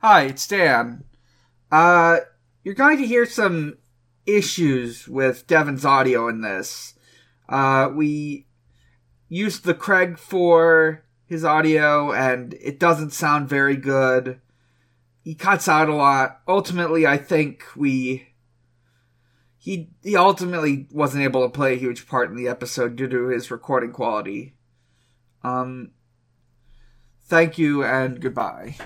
Hi, it's Dan. Uh, you're going to hear some issues with Devon's audio in this. Uh, we used the Craig for his audio, and it doesn't sound very good. He cuts out a lot. Ultimately, I think we he he ultimately wasn't able to play a huge part in the episode due to his recording quality. Um, thank you and goodbye.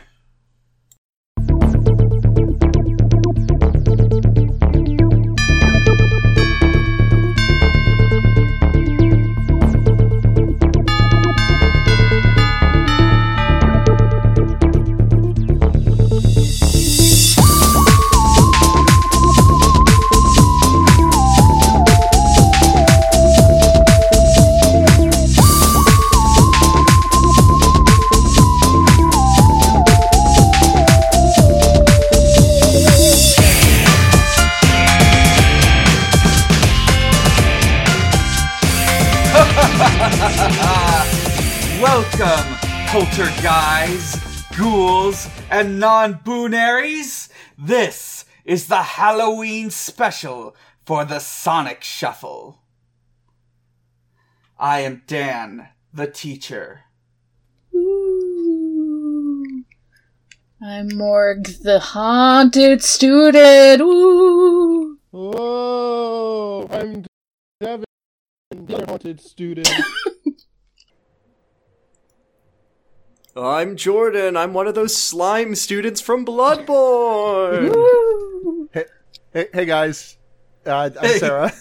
Poltergeists, ghouls, and non-boonaries. This is the Halloween special for the Sonic Shuffle. I am Dan, the teacher. Ooh. I'm Morg, the haunted student. Ooh. Whoa! I'm Devon, the haunted student. I'm Jordan. I'm one of those slime students from Bloodborne. Ooh. hey, hey, hey guys. Uh, I'm Hey. Sara.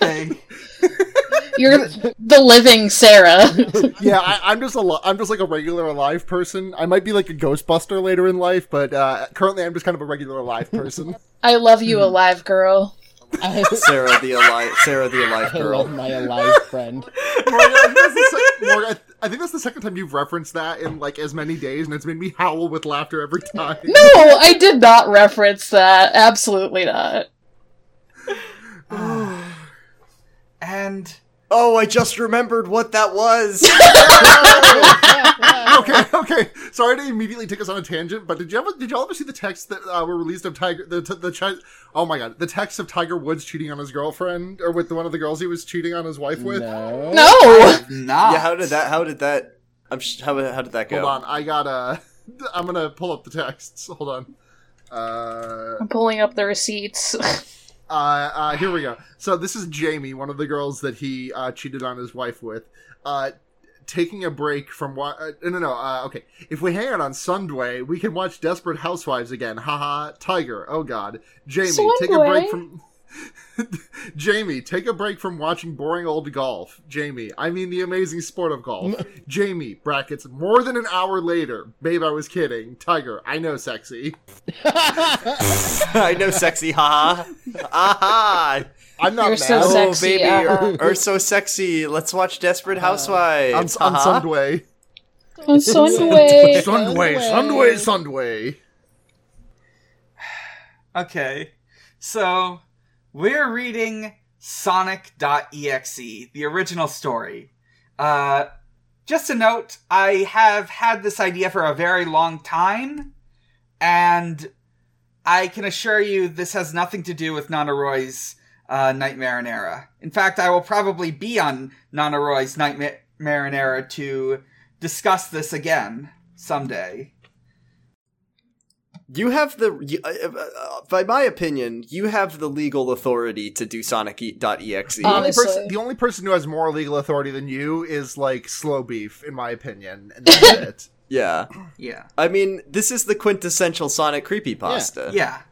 Hey. You're the living Sara. yeah, I, I'm just a li- I'm just like a regular alive person. I might be like a Ghostbuster later in life, but uh, currently I'm just kind of a regular alive person. I love you, alive girl. I, Sara the alive, Sara the alive I girl. love my alive friend. Morgan, I, think that's the sec- Morgan, I, th- I think that's the second time you've referenced that in like as many days, and it's made me howl with laughter every time. No, I did not reference that. Absolutely not. And Oh, I just remembered what that was. okay, okay. Sorry to immediately take us on a tangent, but did you ever did y'all ever see the text that uh, were released of Tiger the the chi- oh my god the text of Tiger Woods cheating on his girlfriend or with one of the girls he was cheating on his wife with? No. No. not. yeah, how did that? How did that? I'm sh- how how did that go? Hold on, I gotta. I'm gonna pull up the texts. Hold on. Uh, I'm pulling up the receipts. uh, uh, here we go. So this is Jamie, one of the girls that he uh, cheated on his wife with. Uh, taking a break from what? Uh, no, no, no. Uh, okay, if we hang out on Sunday, we can watch Desperate Housewives again. Haha, Tiger. Oh God, Jamie, take a break from. Jamie, take a break from watching boring old golf. Jamie, I mean the amazing sport of golf. Jamie, brackets, more than an hour later. Babe, I was kidding. Tiger, I know sexy. I know, sexy. Haha. Aha. I'm not You're mad. so Oh, sexy, baby, uh-huh. or, or so sexy. Let's watch Desperate Housewives. on, on Sunday. On Sunday. Sunday, Sunday, Sunday. Okay, so we're reading Sonic.exe, the original story. Uh, just a note, I have had this idea for a very long time, and I can assure you this has nothing to do with Nana Roy's uh, Night Marinera. In fact, I will probably be on Nana Roy's Night Ma- Marinera to discuss this again someday. You have the, you- uh, uh, by my opinion, you have the legal authority to do Sonic.exe. The only, person, the only person who has more legal authority than you is like Slowbeef, in my opinion, and that's it. yeah. Yeah. I mean, this is the quintessential Sonic creepypasta. Yeah.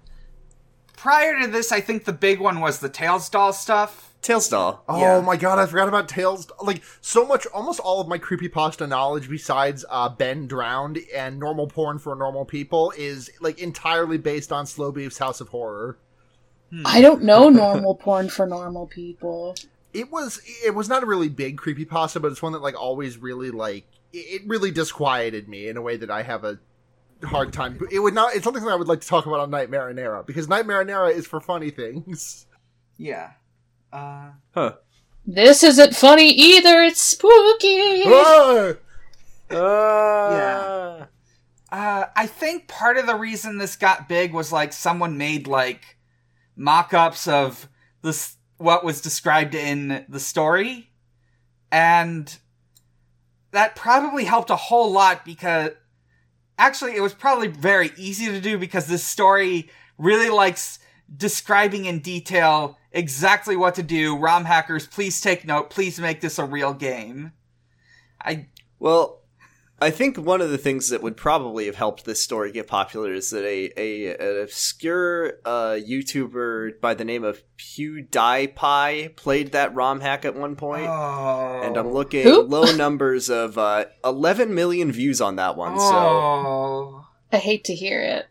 Prior to this, I think the big one was the Tails doll stuff. Tails doll. Oh Yeah. my god, I forgot about Tails. Like so much, almost all of my creepypasta knowledge, besides uh, Ben Drowned and normal porn for normal people, is like entirely based on Slowbeef's House of Horror. I don't know normal porn for normal people. It was it was not a really big creepypasta, but it's one that like always really like it it really disquieted me in a way that I have a hard time. It would not. It's something that I would like to talk about on Night Marinera because Night Marinera is for funny things. Yeah. Uh, Huh. This isn't funny either. It's spooky. Ah! Uh, Uh, I think part of the reason this got big was like someone made like mock-ups of this what was described in the story, and that probably helped a whole lot because actually it was probably very easy to do because this story really likes describing in detail exactly what to do. ROM hackers, please take note. Please make this a real game. I Well, I think one of the things that would probably have helped this story get popular is that a, a an obscure uh, YouTuber by the name of PewDiePie played that ROM hack at one point. oh, And I'm looking Who? low numbers of uh, 11 million views on that one. So Oh, I hate to hear it.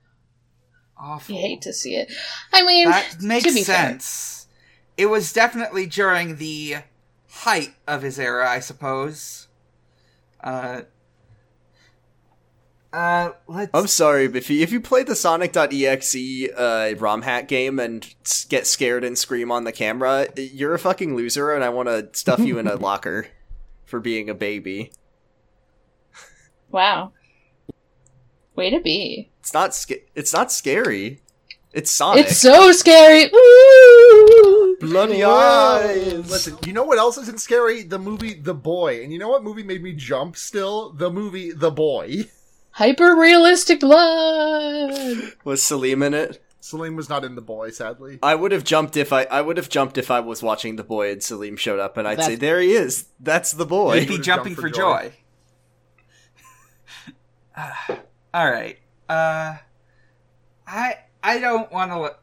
Awful. You hate to see it. I mean, That makes to be fair. sense. It was definitely during the height of his era, I suppose. Uh, uh, let's. I'm sorry, but if you, if you play the Sonic.exe uh, ROM hack game and get scared and scream on the camera, you're a fucking loser, and I want to stuff you in a locker for being a baby. Wow. Way to be. It's not sca- It's not scary. It's Sonic. It's so scary. Ooh. bloody Whoa. eyes. Listen, you know what else isn't scary? The movie The Boy. And you know what movie made me jump still? The movie The Boy. Hyper realistic blood. Was Salim in it? Salim was not in The Boy, sadly. I would have jumped if I I would have jumped if I was watching the boy and Salim showed up, and I'd That's- say, "There he is. That's the boy." You'd be jumping for for joy. joy. all right. Uh, I I don't want to. Let,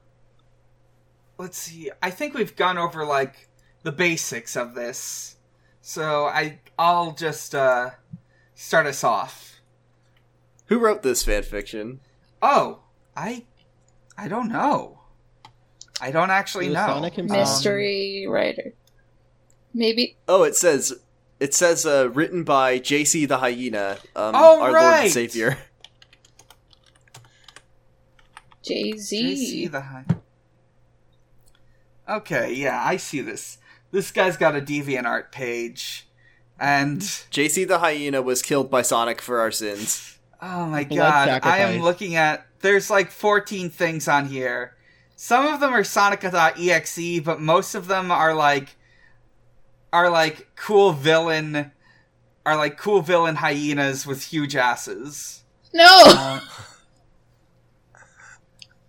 let's see. I think we've gone over like the basics of this, so I I'll just uh start us off. Who wrote this fan fiction? Oh, I I don't know. I don't actually The know. Sonic himself? Mystery writer. Maybe. Oh, it says it says uh, written by JC the Hyena, um, Oh, our Lord and Savior. Jay JC Z. the high. Okay, yeah, I see this. This guy's got a DeviantArt page, and JC the Hyena was killed by Sonic for our sins. oh my Blood god, I am looking at. There's like 14 things on here. Some of them are Sonic.exe, but most of them are like are like cool villain are like cool villain hyenas with huge asses. No! Uh,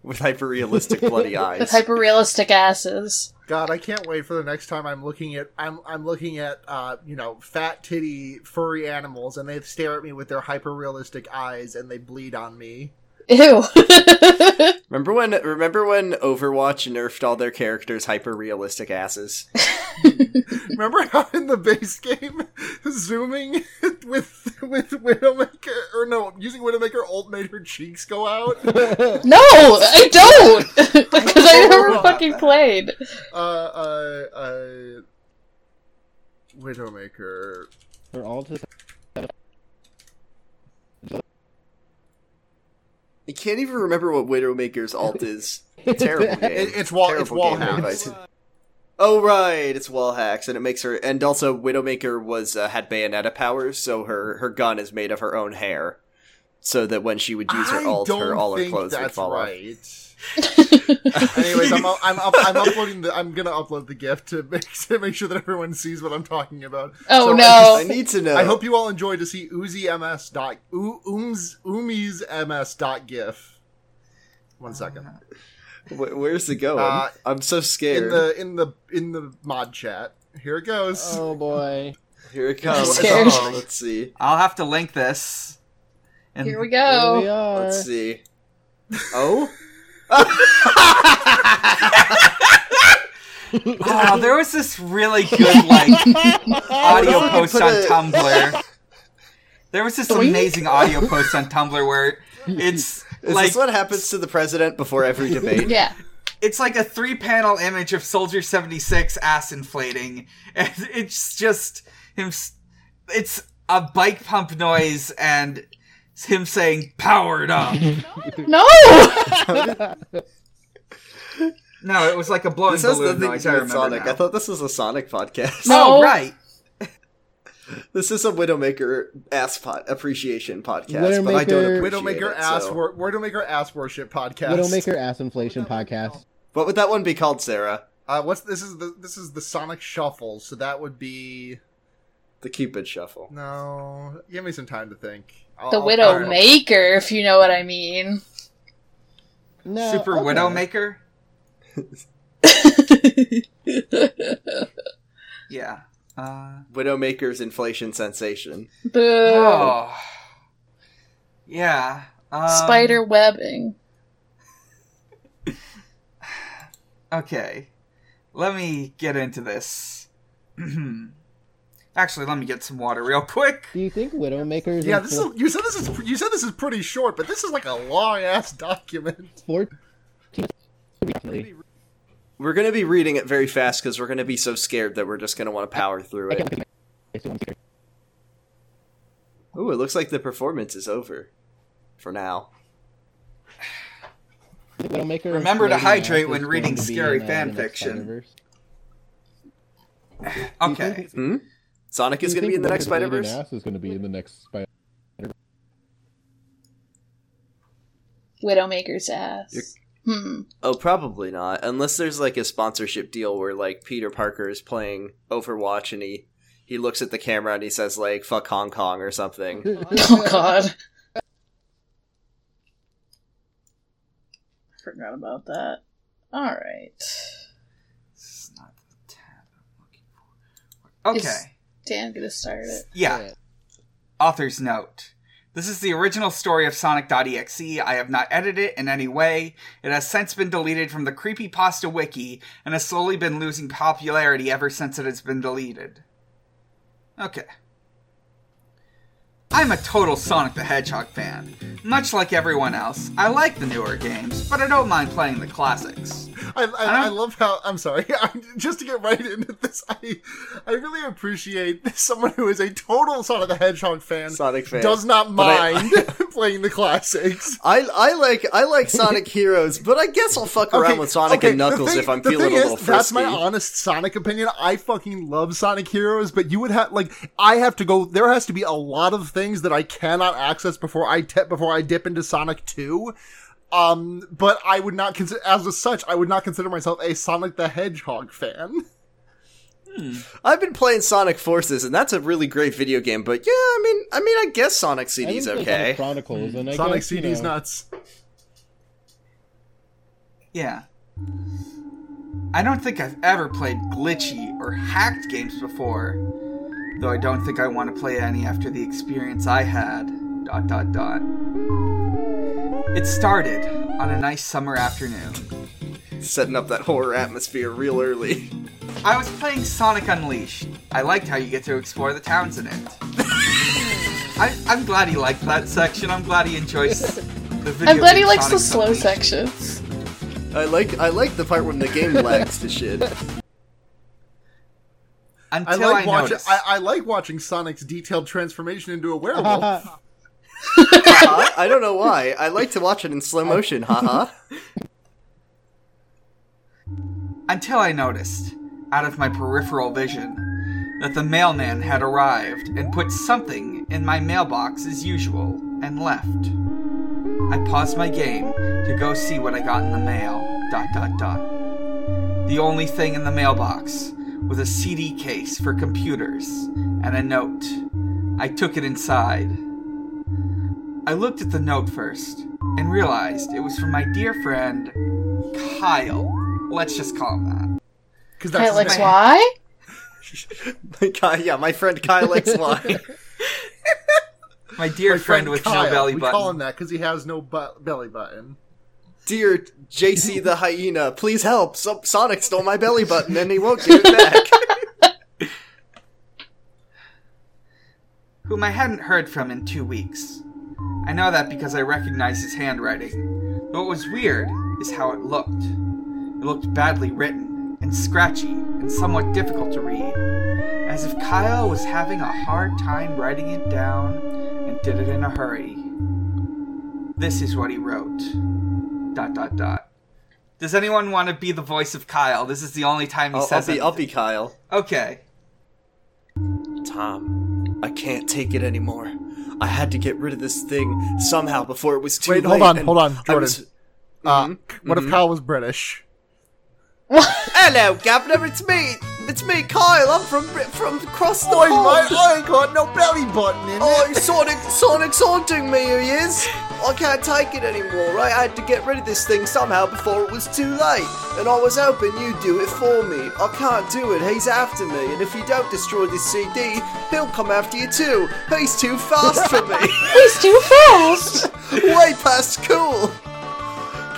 With hyper realistic bloody eyes. With eyes. hyper realistic asses. God, I can't wait for the next time I'm looking at I'm I'm looking at uh, you know, fat titty furry animals and they stare at me with their hyper realistic eyes and they bleed on me. Ew. remember when remember when Overwatch nerfed all their characters hyper realistic asses? Remember how in the base game zooming with with Widowmaker or no, using Widowmaker ult made her cheeks go out? no, I don't! Because I never about fucking played. uh uh uh Widowmaker For all to I can't even remember what Widowmaker's alt is. Terrible game. It- it's wall- Terrible it's wall hacks. Oh right, it's wall hacks, and it makes her. And also, Widowmaker was uh, had Bayonetta powers, so her her gun is made of her own hair, so that when she would use her I alt, her all her clothes would fall off. Right. Anyways, I'm I'm up, I'm uploading the I'm gonna upload the GIF to make to make sure that everyone sees what I'm talking about. Oh, So I no. I need to know. I hope you all enjoy to see UziMS dot U- Ooms Umi's MS dot GIF. One second. Wh- where's it going? Uh, I'm so scared. In scared. the in the in the mod chat. Here it goes. Oh boy. Here it comes. Oh, let's see. I'll have to link this. And Here we Here we go. are. Let's see. Oh. Oh, there was this really good like audio What if we post on a- Tumblr. There was this Boing. amazing audio post on Tumblr where it's Is like this what happens to the president before every debate? Yeah. it's like a three panel image of Soldier 76 ass inflating. And it's just him. It's a bike pump noise and him saying powered up. No! No, it was like a blowing This has balloon nothing noise. to I do with remember Sonic. now. I thought this was a Sonic podcast. No. Oh, right. This is a Widowmaker ass pot appreciation podcast, but I don't Widowmaker- appreciate Widowmaker it, ass so- wor- Widowmaker ass worship podcast. Widowmaker ass inflation podcast. What would that one be called, Sara? Uh, what's this is the this is the Sonic Shuffle, so that would be The Cupid Shuffle. no. Give me some time to think. I'll- The I'll- Widow. Maker, if you know what I mean. No, Super okay. Widowmaker? Yeah. Uh, Widowmaker's inflation sensation. Boo. oh. Yeah. Um, Spider webbing. Okay. Let me get into this. Actually, let me get some water real quick. Do you think Widowmaker's Yeah, this is you said this is you said this is pretty short, but this is like a long ass document. four? We're going to be reading it very fast because we're going to be so scared that we're just going to want to power through it. Ooh, it looks like the performance is over. For now. Widowmaker Remember to hydrate when reading going to be scary fan fiction. Okay. Hmm? Sonic is going to be in the next Spider bleeding Verse? ass is going to be in the next Spider. Widowmaker's ass. Hmm. Oh, probably not. Unless there's like a sponsorship deal where like Peter Parker is playing Overwatch and he he looks at the camera and he says like "fuck Hong Kong" or something. Oh god. I forgot about that. Alright. This is not the tab I'm looking for. Okay. Is- Dan gonna start it. Yeah. Author's note. This is the original story of Sonic.exe. I have not edited it in any way. It has since been deleted from the Creepypasta wiki and has slowly been losing popularity ever since it has been deleted. Okay. I'm a total Sonic the Hedgehog fan. Much like everyone else, I like the newer games, but I don't mind playing the classics. I, I, I don't- love how I'm sorry. just to get right into this, I I really appreciate someone who is a total Sonic the Hedgehog fan, Sonic fan. does not But I- mind playing the classics. I I like I like Sonic Heroes, but I guess I'll fuck around with Sonic okay, and Knuckles thing- if I'm the feeling a thing is, little frisky. That's my honest Sonic opinion. I fucking love Sonic Heroes, but you would have like I have to go. There has to be a lot of things that I cannot access before I tip before I dip into Sonic Two. Um, but I would not consider as a such. I would not consider myself a Sonic the Hedgehog fan. I've been playing Sonic Forces, and that's a really great video game. But yeah, I mean, I mean, I guess Sonic I CD's think there's okay. Sonic Chronicles and I Sonic guess, you CD's know, nuts. Yeah. I don't think I've ever played glitchy or hacked games before, though I don't think I want to play any after the experience I had. Dot dot dot. It started on a nice summer afternoon. Setting up that horror atmosphere real early. I was playing Sonic Unleashed. I liked how you get to explore the towns in it. I, I'm glad he liked that section. I'm glad he enjoys the video. I'm glad he game likes the slow Unleashed. sections. I like I like the part when the game lags to shit. I Until I, like watching. noticed. I, I like watching Sonic's detailed transformation into a werewolf. Haha, I don't know why. I like to watch it in slow motion. Haha. until I noticed, out of my peripheral vision, that the mailman had arrived and put something in my mailbox as usual and left. I paused my game to go see what I got in the mail. Dot dot dot. The only thing in the mailbox was a CD case for computers and a note. I took it inside. I looked at the note first and realized it was from my dear friend Kyle. Let's just call him that. Because Kyle that's his X name. Y? Guy- yeah, my friend Kyle XY. My dear My friend, with Kyle. no belly button. we call him that because he has no bu- belly button. Dear JC the hyena, please help. So- Sonic stole my belly button and he won't give it back. whom I hadn't heard from in two weeks. I know that because I recognize his handwriting. What was weird is how it looked. It looked badly written, and scratchy, and somewhat difficult to read. As if Kyle was having a hard time writing it down and did it in a hurry. This is what he wrote. Dot dot dot. Does anyone want to be the voice of Kyle? This is the only time he I'll, I'll says be, it. I'll be Kyle. Okay. Tom, I can't take it anymore. I had to get rid of this thing somehow before it was too Wait, late. hold on, hold on, Jordan. was- Uh, Mhm, what if mhm. Kyle was British? Hello, Governor. It's me. It's me, Kyle. I'm from from across the Oi, pond. mate, I ain't got no belly button in Oh, it. Sonic, Sonic's haunting me, he is. I can't take it anymore. Right? I had to get rid of this thing somehow before it was too late. And I was hoping you'd do it for me. I can't do it, he's after me. And if you don't destroy this CD, he'll come after you too. He's too fast for me. He's too fast. Way past cool.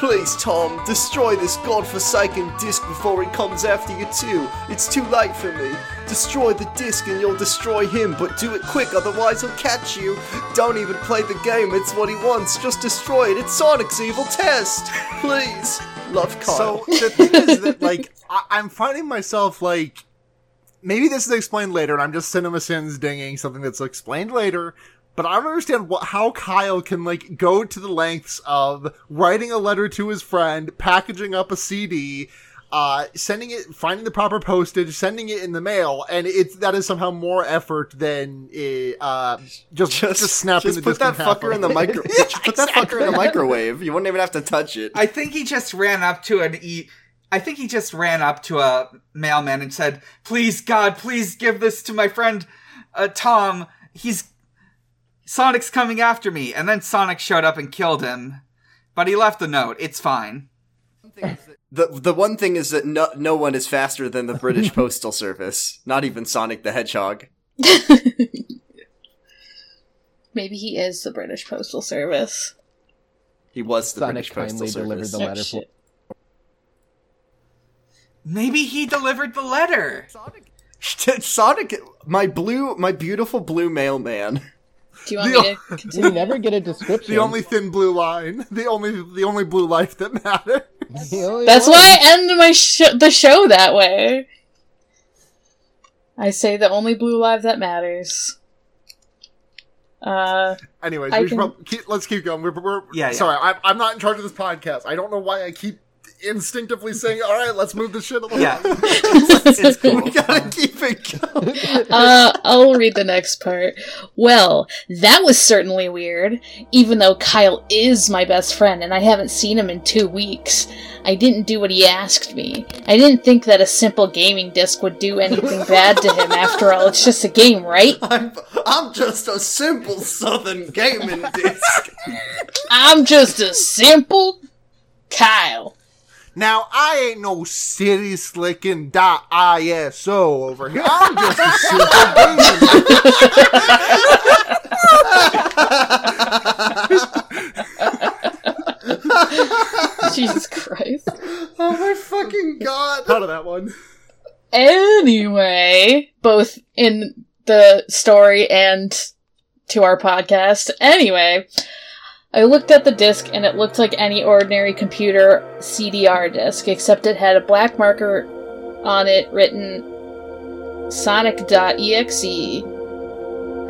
Please, Tom, destroy this godforsaken disc before he comes after you too. It's too late for me. Destroy the disc and you'll destroy him, but do it quick, otherwise he'll catch you. Don't even play the game, it's what he wants. Just destroy it. It's Sonic's evil test. Please. Love Kyle. So the thing is that like I- I'm finding myself like maybe this is explained later, and I'm just CinemaSins dinging something that's explained later. But I don't understand what, how Kyle can like go to the lengths of writing a letter to his friend, packaging up a CD, uh, sending it, finding the proper postage, sending it in the mail, and it's that is somehow more effort than uh, just just, snapping just the put that in half. fucker in the micro. just put that fucker in the microwave. You wouldn't even have to touch it. I think he just ran up to an e. I think he just ran up to a mailman and said, "Please, God, please give this to my friend uh, Tom. He's Sonic's coming after me." And then Sonic showed up and killed him, but he left the note. It's fine. The the one thing is that no no one is faster than the British Postal Service. Not even Sonic the Hedgehog. Maybe he is the British Postal Service. He was the Sonic British Postal kindly delivered Service. the Oh, letter for. Maybe he delivered the letter. Sonic, my blue, my beautiful blue mailman. Do you want The- me to We continue? never get a description. The only thin blue line, the only the only blue life that matters. That's one. why I end my sh- the show that way. I say the only blue life that matters. Uh, Anyways, we can- prob- keep, let's keep going. We're, we're, Yeah, yeah. Sorry, I'm, I'm not in charge of this podcast. I don't know why I keep instinctively saying, "All right, let's move the shit a little." Yeah, it's cool. We gotta keep it going. uh, I'll read the next part. Well, that was certainly weird. Even though Kyle is my best friend and I haven't seen him in two weeks, I didn't do what he asked me. I didn't think that a simple gaming disc would do anything bad to him. After all, it's just a game, right? I'm, I'm just a simple Southern gaming disc. I'm just a simple Kyle. Now I ain't no city slicking dot ISO over here. I'm just a simple gamer. Jesus Christ. oh my fucking god! Out of that one. Anyway, both in the story and to our podcast. Anyway, I looked at the disc and it looked like any ordinary computer CDR disc, except it had a black marker on it written sonic.exe.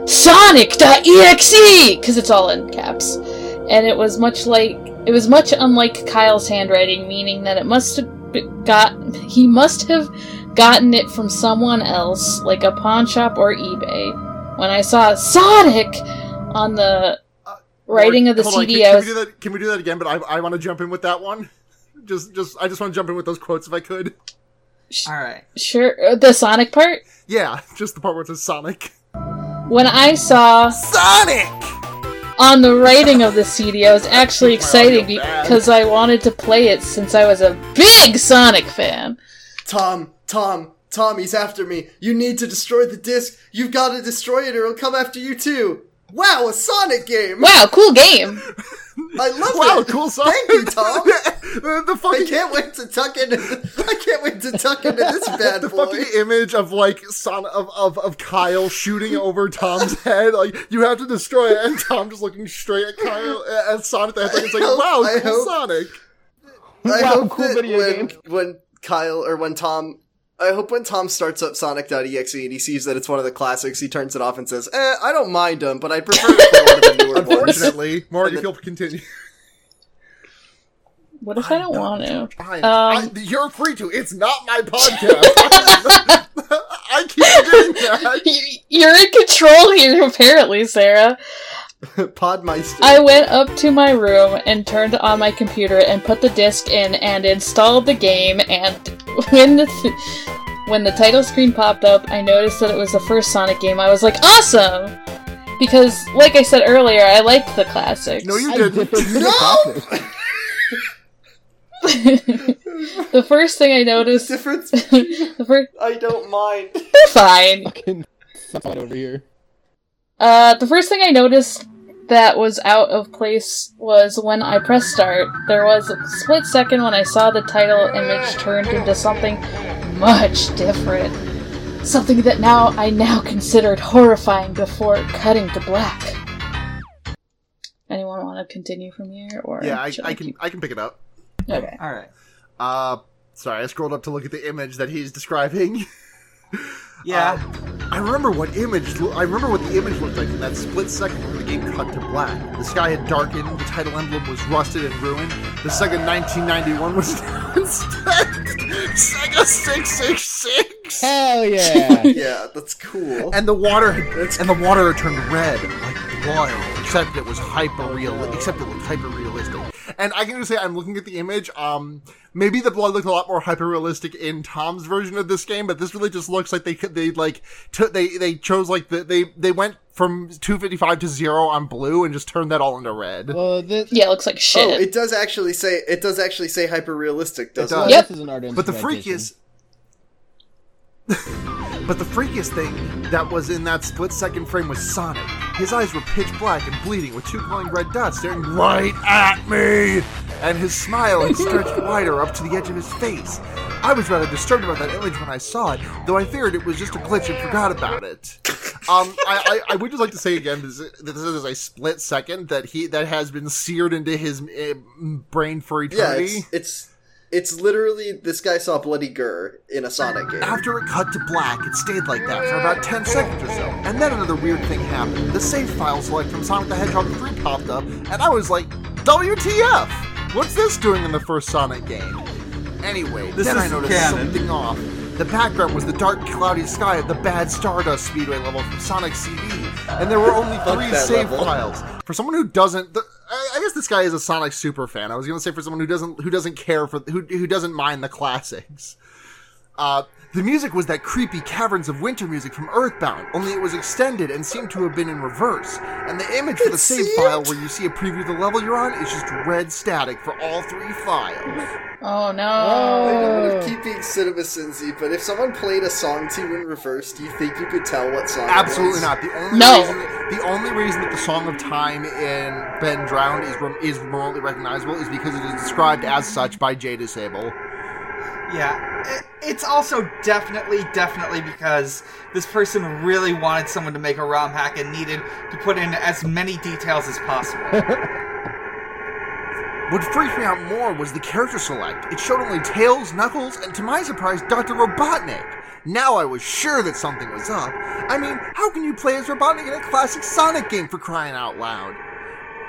Sonic.exe! Because it's all in caps. And it was much like, it was much unlike Kyle's handwriting, meaning that it must have got, he must have gotten it from someone else, like a pawn shop or eBay. When I saw Sonic on the writing of the Hold on, CD, can, can we do that? Can we do that again? But I, I want to jump in with that one. Just, just, I just want to jump in with those quotes if I could. All right. sure uh, the Sonic part. Yeah, just the part where it says Sonic. When I saw Sonic. on the writing of the CD, I was actually excited audio bad. because I wanted to play it since I was a big Sonic fan. Tom, Tom, Tom, he's after me. You need to destroy the disc. You've got to destroy it or he'll come after you too. Wow, a Sonic game! Wow, cool game. I love it! Wow, cool song. Thank you, Tom. the, the I can't wait to tuck into. I can't wait to tuck into this bad boy! the boy. fucking image of like son of, of of Kyle shooting over Tom's head. Like you have to destroy it, and Tom just looking straight at Kyle uh, at Sonic. The Hedgehog. It's like, hope- wow, cool hope- Sonic. I Wow, hope cool video when, game. when Kyle or when Tom, I hope when Tom starts up Sonic.exe and he sees that it's one of the classics, he turns it off and says, "Eh, I don't mind them, but I prefer to play one of the newer ones." Unfortunately, Morgan, And you'll continue. What if I don't want to? Um, I, you're free to. It's not my podcast. I keep doing that. You, You're in control here, apparently, Sara. Podmeister. I went up to my room and turned on my computer and put the disc in and installed the game. And when the th- when the title screen popped up, I noticed that it was the first Sonic game. I was like, awesome! Because, like I said earlier, I liked the classics. No, you didn't. the No! the first thing I noticed, difference. the first, I don't mind. they're fine. Fucking someone over here. Uh, the first thing I noticed that was out of place was when I pressed start. There was a split second when I saw the title image turned into something much different. Something that now I now considered horrifying before cutting to black. Anyone want to continue from here, or Yeah, I, should I can keep- I can pick it up. Okay. All right. Uh, sorry, I scrolled up to look at the image that he's describing. Yeah. Um, I remember what image. I remember what the image looked like in that split second when the game cut to black. The sky had darkened. The title emblem was rusted and ruined. The Sega 1991 was now instead Sega 666. Hell yeah! Yeah, that's cool. And the water had, That's- and the water had turned red like blood, except it was hyper real. Except it looked hyper realistic. And I can just say, I'm looking at the image. Um, maybe the blood looked a lot more hyper realistic in Tom's version of this game, but this really just looks like they could they like took they they chose like the they they went from 255 to zero on blue and just turned that all into red. well, this, Yeah, it looks like shit. Oh, it does actually say it does actually say hyper realistic, doesn't does. it? Yep. this is an art But the rendition. freakiest. but the freakiest thing that was in that split second frame was Sonic. His eyes were pitch black and bleeding with two glowing red dots staring right at me! And his smile had stretched wider up to the edge of his face. I was rather disturbed about that image when I saw it, though I feared it was just a glitch and forgot about it. Um, I, I, I would just like to say again this, that this is a split second that he that has been seared into his uh, brain for Yeah, eternity. it's, it's it's literally this guy saw bloody Gur in a Sonic game. After it cut to black, it stayed like that for about 10 seconds or so. And then another weird thing happened. The save file select from Sonic the Hedgehog 3 popped up, and I was like, WTF? What's this doing in the first Sonic game? Anyway, This then I noticed canon. something off. The background was the dark, cloudy sky of the bad Stardust Speedway level from Sonic CD, and there were only three save level. files. For someone who doesn't, the, I I guess this guy is a Sonic super fan. I was gonna say for someone who doesn't, who doesn't care for, who who doesn't mind the classics. Uh, the music was that creepy Caverns of Winter music from Earthbound, only it was extended and seemed to have been in reverse. And the image for the It save seemed- file where you see a preview of the level you're on is just red static for all three files. oh no. I don't want Oh. to keep being Cinema Cincy, but if someone played a song to you in reverse, do you think you could tell what song? it Absolutely was? not. The only No. reason the only reason that the Song of Time in Ben Drowned is rem- is remotely recognizable is because it is described as such by Jadusable. Yeah, it's also definitely, definitely because this person really wanted someone to make a ROM hack and needed to put in as many details as possible. What freaked me out more was the character select. It showed only Tails, Knuckles, and to my surprise, Dr. Robotnik. Now I was sure that something was up. I mean, how can you play as Robotnik in a classic Sonic game for crying out loud?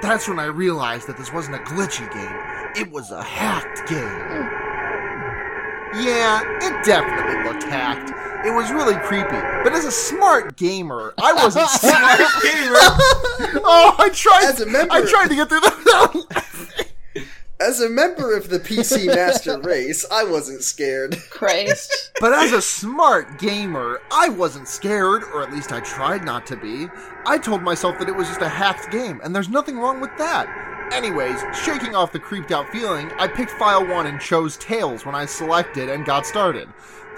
That's when I realized that this wasn't a glitchy game. It was a hacked game. Hmm. Yeah, it definitely looked hacked. It was really creepy. But as a smart gamer, I wasn't smart gamer. oh, I tried. As a member- I tried to get through the. As a member of the PC Master Race, I wasn't scared. Christ. But as a smart gamer, I wasn't scared, or at least I tried not to be. I told myself that it was just a hacked game, and there's nothing wrong with that. Anyways, shaking off the creeped out feeling, I picked file 1 and chose Tails when I selected and got started.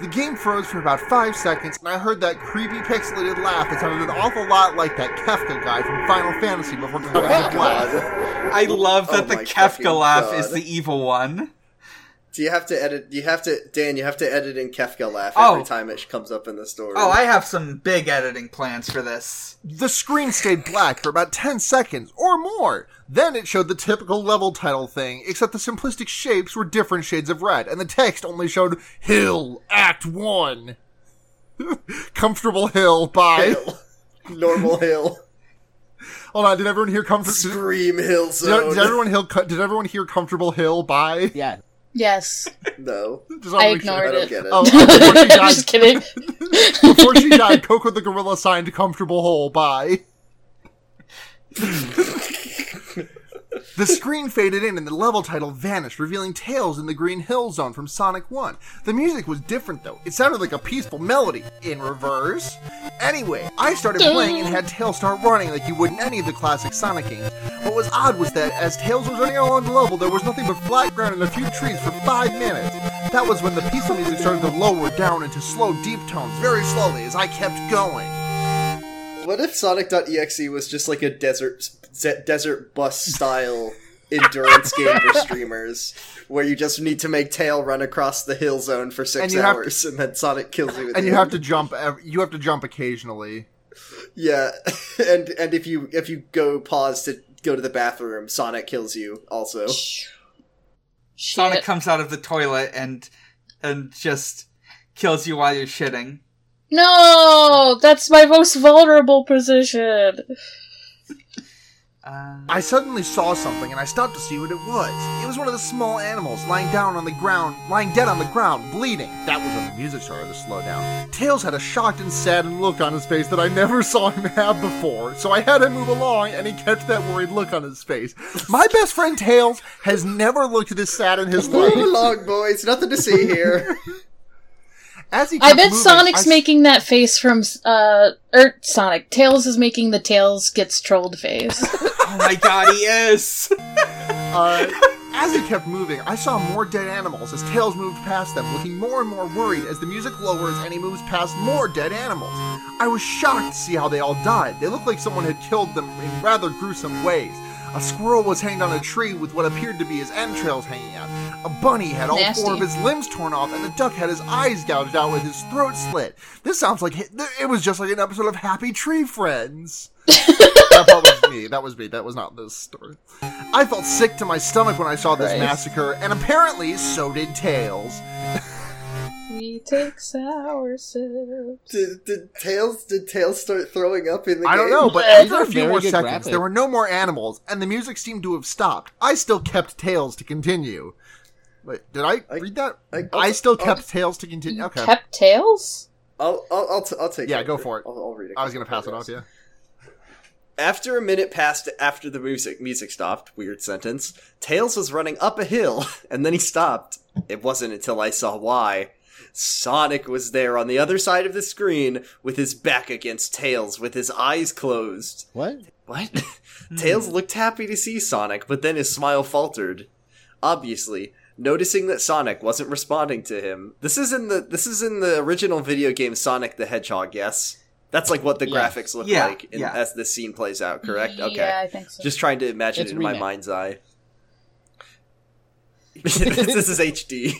The game froze for about 5 seconds, and I heard that creepy pixelated laugh that sounded an awful lot like that Kefka guy from Final Fantasy before cutting to black. God. I love that Oh the my Kefka laugh God. is the evil one. Do you have to edit? You have to, Dan. You have to edit in Kefka laugh Oh. every time it comes up in the story. Oh, I have some big editing plans for this. The screen stayed black for about 10 seconds or more. Then it showed the typical level title thing, except the simplistic shapes were different shades of red, and the text only showed Hill, Act 1. Comfortable Hill by. Hill. Normal hill. Hold on, did everyone hear Comfortable. Scream hill did, did everyone hear, did everyone hear Comfortable Hill by? Yeah. Yes, No, Just wanna I make sure. I ignored don't it. get it. Oh, before she died, Just kidding. before she died, Coco the gorilla signed "comfortable hole." Bye. The screen faded in and the level title vanished, revealing Tails in the Green Hill Zone from Sonic 1. The music was different though. It sounded like a peaceful melody, in reverse. Anyway, I started playing and had Tails start running like you would in any of the classic Sonic games. What was odd was that as Tails was running along the level, there was nothing but flat ground and a few trees for five minutes. That was when the peaceful music started to lower down into slow, deep tones very slowly as I kept going. What if Sonic.exe was just like a desert desert bus style endurance game for streamers, where you just need to make Tail run across the hill zone for And six you have- hours, and then Sonic kills you. And the you have to jump. You have to jump occasionally. yeah, and and if you if you go pause to go to the bathroom, Sonic kills you also. Sonic comes out of the toilet and and just kills you while you're shitting. No, that's my most vulnerable position. Uh, I suddenly saw something and I stopped to see what it was. It was one of the small animals lying down on the ground, lying dead on the ground, bleeding. That was when the music started to slow down. Tails had a shocked and saddened look on his face that I never saw him have before, so I had him move along and he kept that worried look on his face. My best friend Tails has never looked this sad in his life. Move life. along, boys. Nothing to see here. As he I bet moving, Sonic's I- making that face from uh er Sonic. Tails is making the Tails gets trolled face. oh my god, he is! Uh, as he kept moving, I saw more dead animals as Tails moved past them, looking more and more worried as the music lowers and he moves past more dead animals. I was shocked to see how they all died. They looked like someone had killed them in rather gruesome ways. A squirrel was hanged on a tree with what appeared to be his entrails hanging out. A bunny had all Nasty. four of his limbs torn off, and a duck had his eyes gouged out with his throat slit. This sounds like it was just like an episode of Happy Tree Friends. that was me. That was me. That was not this story. I felt sick to my stomach when I saw this Christ. massacre, and apparently so did Tails. we take sour sips. did, did Tails did Tails start throwing up in the I game? don't know, but These after a few more seconds, graphics. there were no more animals, and the music seemed to have stopped. I still kept Tails to continue. Wait, did I, I- read that? I- I, I'll- still I'll- kept Tails to continue. Okay, Kept Tails? I'll I'll I'll, t- I'll take Yeah, it. go for it. I'll, I'll read it. I was gonna pass it off. Yeah. After a minute passed after the music music stopped, weird sentence, Tails was running up a hill, and then he stopped. It wasn't until I saw why. Sonic was there on the other side of the screen with his back against Tails with his eyes closed. What? What? Tails looked happy to see Sonic, but then his smile faltered. Obviously, noticing that Sonic wasn't responding to him. This is in the this is in the original video game Sonic the Hedgehog, yes? That's like what the Yeah. graphics look Yeah, like in, yeah. as this scene plays out, correct? Okay. Yeah, I think so. Just trying to imagine It's it in my mind's eye. This is HD.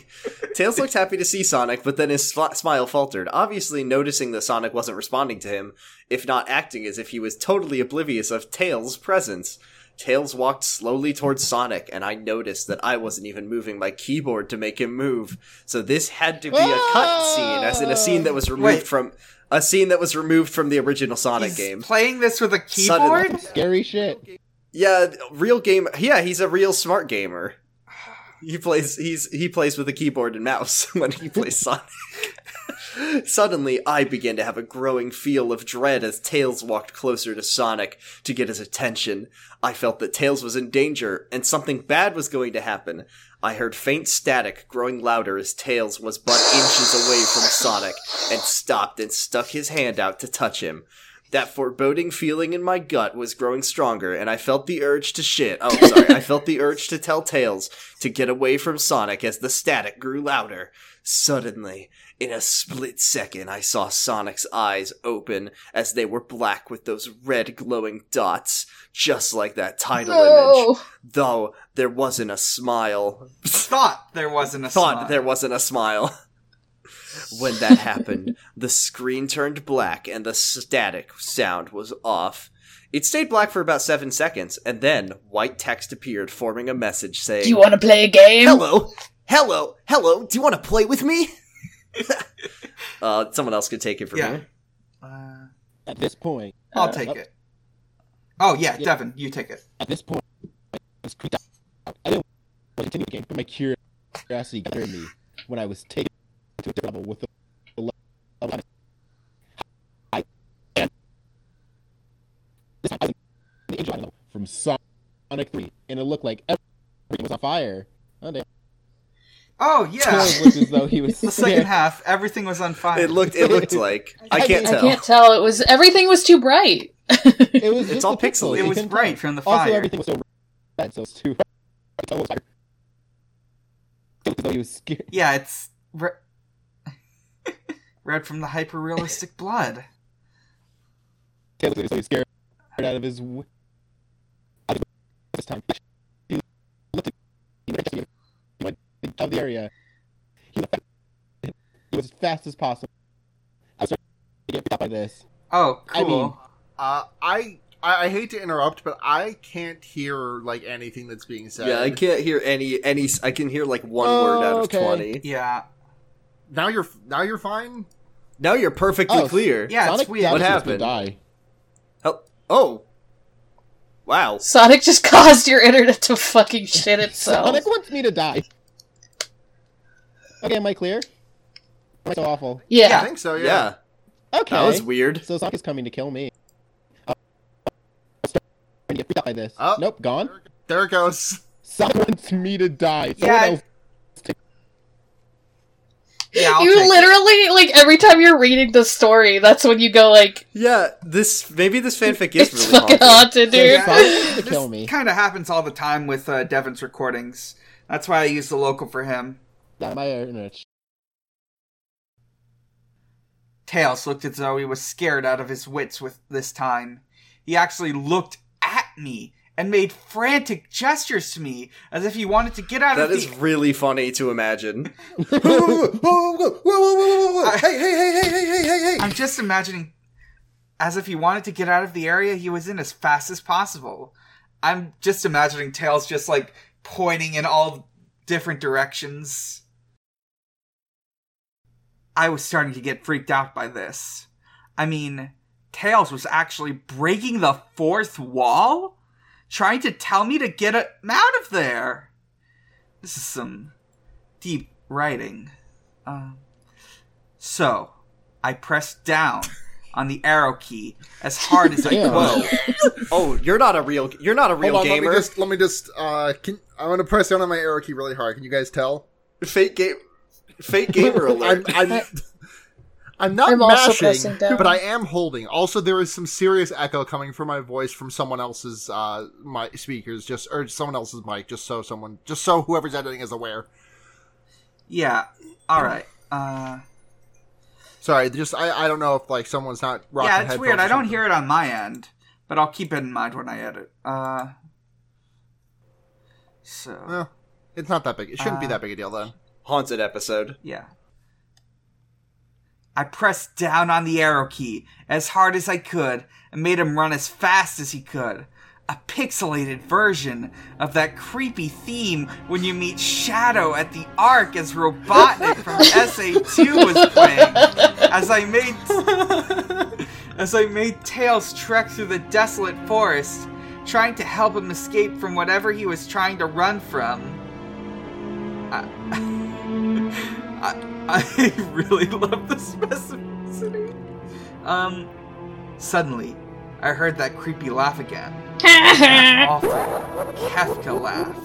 Tails looked happy to see Sonic, but then his sl- smile faltered, obviously noticing that Sonic wasn't responding to him, if not acting as if he was totally oblivious of Tails' presence. Tails walked slowly towards Sonic, and I noticed that I wasn't even moving my keyboard to make him move. So this had to be a cut scene, as in a scene that was removed Wait. from a scene that was removed from the original Sonic He's game. playing this with a Suddenly- keyboard? Scary shit. Yeah, real game. Yeah, he's a real smart gamer. He plays. He's he plays with a keyboard and mouse when he plays Sonic. Suddenly, I began to have a growing feel of dread as Tails walked closer to Sonic to get his attention. I felt that Tails was in danger and something bad was going to happen. I heard faint static growing louder as Tails was but inches away from Sonic and stopped and stuck his hand out to touch him. That foreboding feeling in my gut was growing stronger, and I felt the urge to shit. Oh, sorry. I felt the urge to tell Tails, to get away from Sonic as the static grew louder. Suddenly, in a split second, I saw Sonic's eyes open as they were black with those red glowing dots, just like that title image. Though there wasn't a smile. Thought there wasn't a Thought smile. there wasn't a smile. When that happened, the screen turned black and the static sound was off. It stayed black for about seven seconds, and then white text appeared, forming a message saying, Do you want to play a game? Hello, hello, hello, do you want to play with me? uh, someone else could take it from Yeah. here. Uh, At this point, I'll Uh, take it. Oh yeah, Yeah. Devon, you take it. at this point, I was creeped out. I didn't want to continue the game, but my curiosity curiosity gathered me when I was taken to a different level with the level of I and this time I was in the angel level from Sonic 3, and it looked like everything was on fire. Oh, damn. Oh yeah. Tails looked as though he was the second half, everything was on fire. It looked. It looked like. I I can't mean- I tell. can't tell. It was everything was too bright. It was It's all the pixelated. It was bright tell. from the Also, fire. everything was so red, so it's too. It was like- it looked as though he was scared. Yeah, it's re- red from the hyper realistic blood. Tails looked as though he was scared out of his. w- out of This time, he looked. At, he looked at you. He went out of the area. He went. He was as fast as possible. I was starting to get freaked out by this. Oh, I cool. mean- Uh, I, I I hate to interrupt, but I can't hear like anything that's being said. Yeah, I can't hear any any. I can hear like one word out of Okay. twenty. yeah, Now you're now you're fine. Now you're perfectly Oh, clear. yeah, Sonic it's weird. Dallas What was gonna happened? Die. Oh, oh. Wow. Sonic just caused your internet to fucking shit itself. Sonic wants me to die. Okay, am I clear? Am I so awful? I Yeah. I think so. Yeah. Yeah. Okay. That was weird. So Sonic is coming to kill me. Oh, I'm to get freaked out by this. Oh. Nope, gone. There it goes. Sonic wants me to die. Someone Yeah, else- Yeah, I'll you take it. literally like every time you're reading the story, that's when you go like, Yeah, this maybe this fanfic is "It's really fucking haunted. haunted, dude." Sonic wants to kill me. Kind of happens all the time with uh, Devon's recordings. That's why I use the local for him. Yeah, my internet. Tails looked as though he was scared out of his wits with this time. He actually looked at me and made frantic gestures to me as if he wanted to get out That of is the. really funny to imagine. Hey, hey, hey, hey, hey, hey, hey, hey! I'm just imagining as if he wanted to get out of the area he was in as fast as possible. I'm just imagining Tails just like pointing in all different directions. I was starting to get freaked out by this. I mean, Tails was actually breaking the fourth wall? Trying to tell me to get a- out of there. This is some deep writing. Uh, so, I pressed down on the arrow key as hard as I Damn. could. Oh, you're not a real. You're not a real Hold on, gamer. let me just let me just uh can I'm gonna press down on my arrow key really hard. Can you guys tell? Fake game. Fake gamer alert. I'm, I'm not I'm also mashing, but I am holding. Also, there is some serious echo coming from my voice from someone else's uh my speakers, just or someone else's mic, just so someone, just so whoever's editing is aware. Yeah. All right. Uh, Sorry, just I, I don't know if like someone's not rocking yeah, it's headphones weird. I don't hear it on my end, but I'll keep it in mind when I edit. Uh, so Well, it's not that big. It shouldn't be Uh, that big a deal then. Haunted episode. yeah. I pressed down on the arrow key as hard as I could and made him run as fast as he could. A pixelated version of that creepy theme when you meet Shadow at the Ark as Robotnik from SA2 was playing. As I made as I made Tails trek through the desolate forest, trying to help him escape from whatever he was trying to run from. I, I, I really love the specificity. Um, suddenly, I heard that creepy laugh again. That awful Kefka laugh.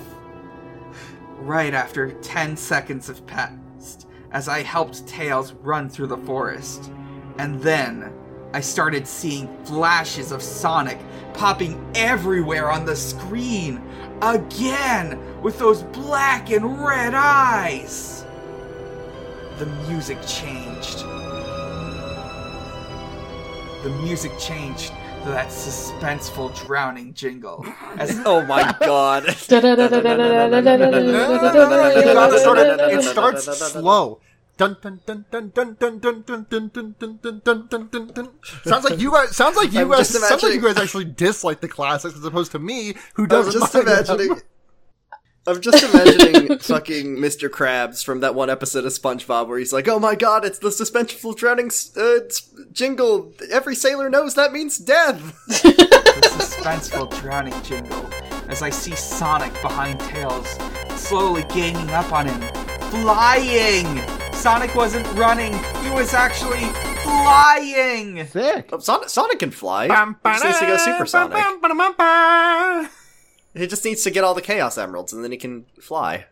Right after 10 seconds have passed, as I helped Tails run through the forest. And then, I started seeing flashes of Sonic popping everywhere on the screen. Again! With those black and red eyes! The music changed. The music changed to that suspenseful drowning jingle. As Oh my god. It starts- it starts slow. Dun dun dun dun dun dun dun dun dun dun dun dun dun dun dun dun. Sounds like you guys. Sounds like you guys. Sounds like you guys actually dislike the classics as opposed to me, who I'm doesn't. just mind them. Imagining. I'm just imagining fucking Mr. Krabs from that one episode of SpongeBob where he's like, "Oh my god, it's the suspenseful drowning uh, jingle. Every sailor knows that means death." the suspenseful drowning jingle as I see Sonic behind Tails, slowly gaining up on him flying. Sonic wasn't running, he was actually flying. Sick. Oh, Sonic, Sonic can fly. He just needs to go supersonic. He just needs to get all the Chaos Emeralds, and then he can fly.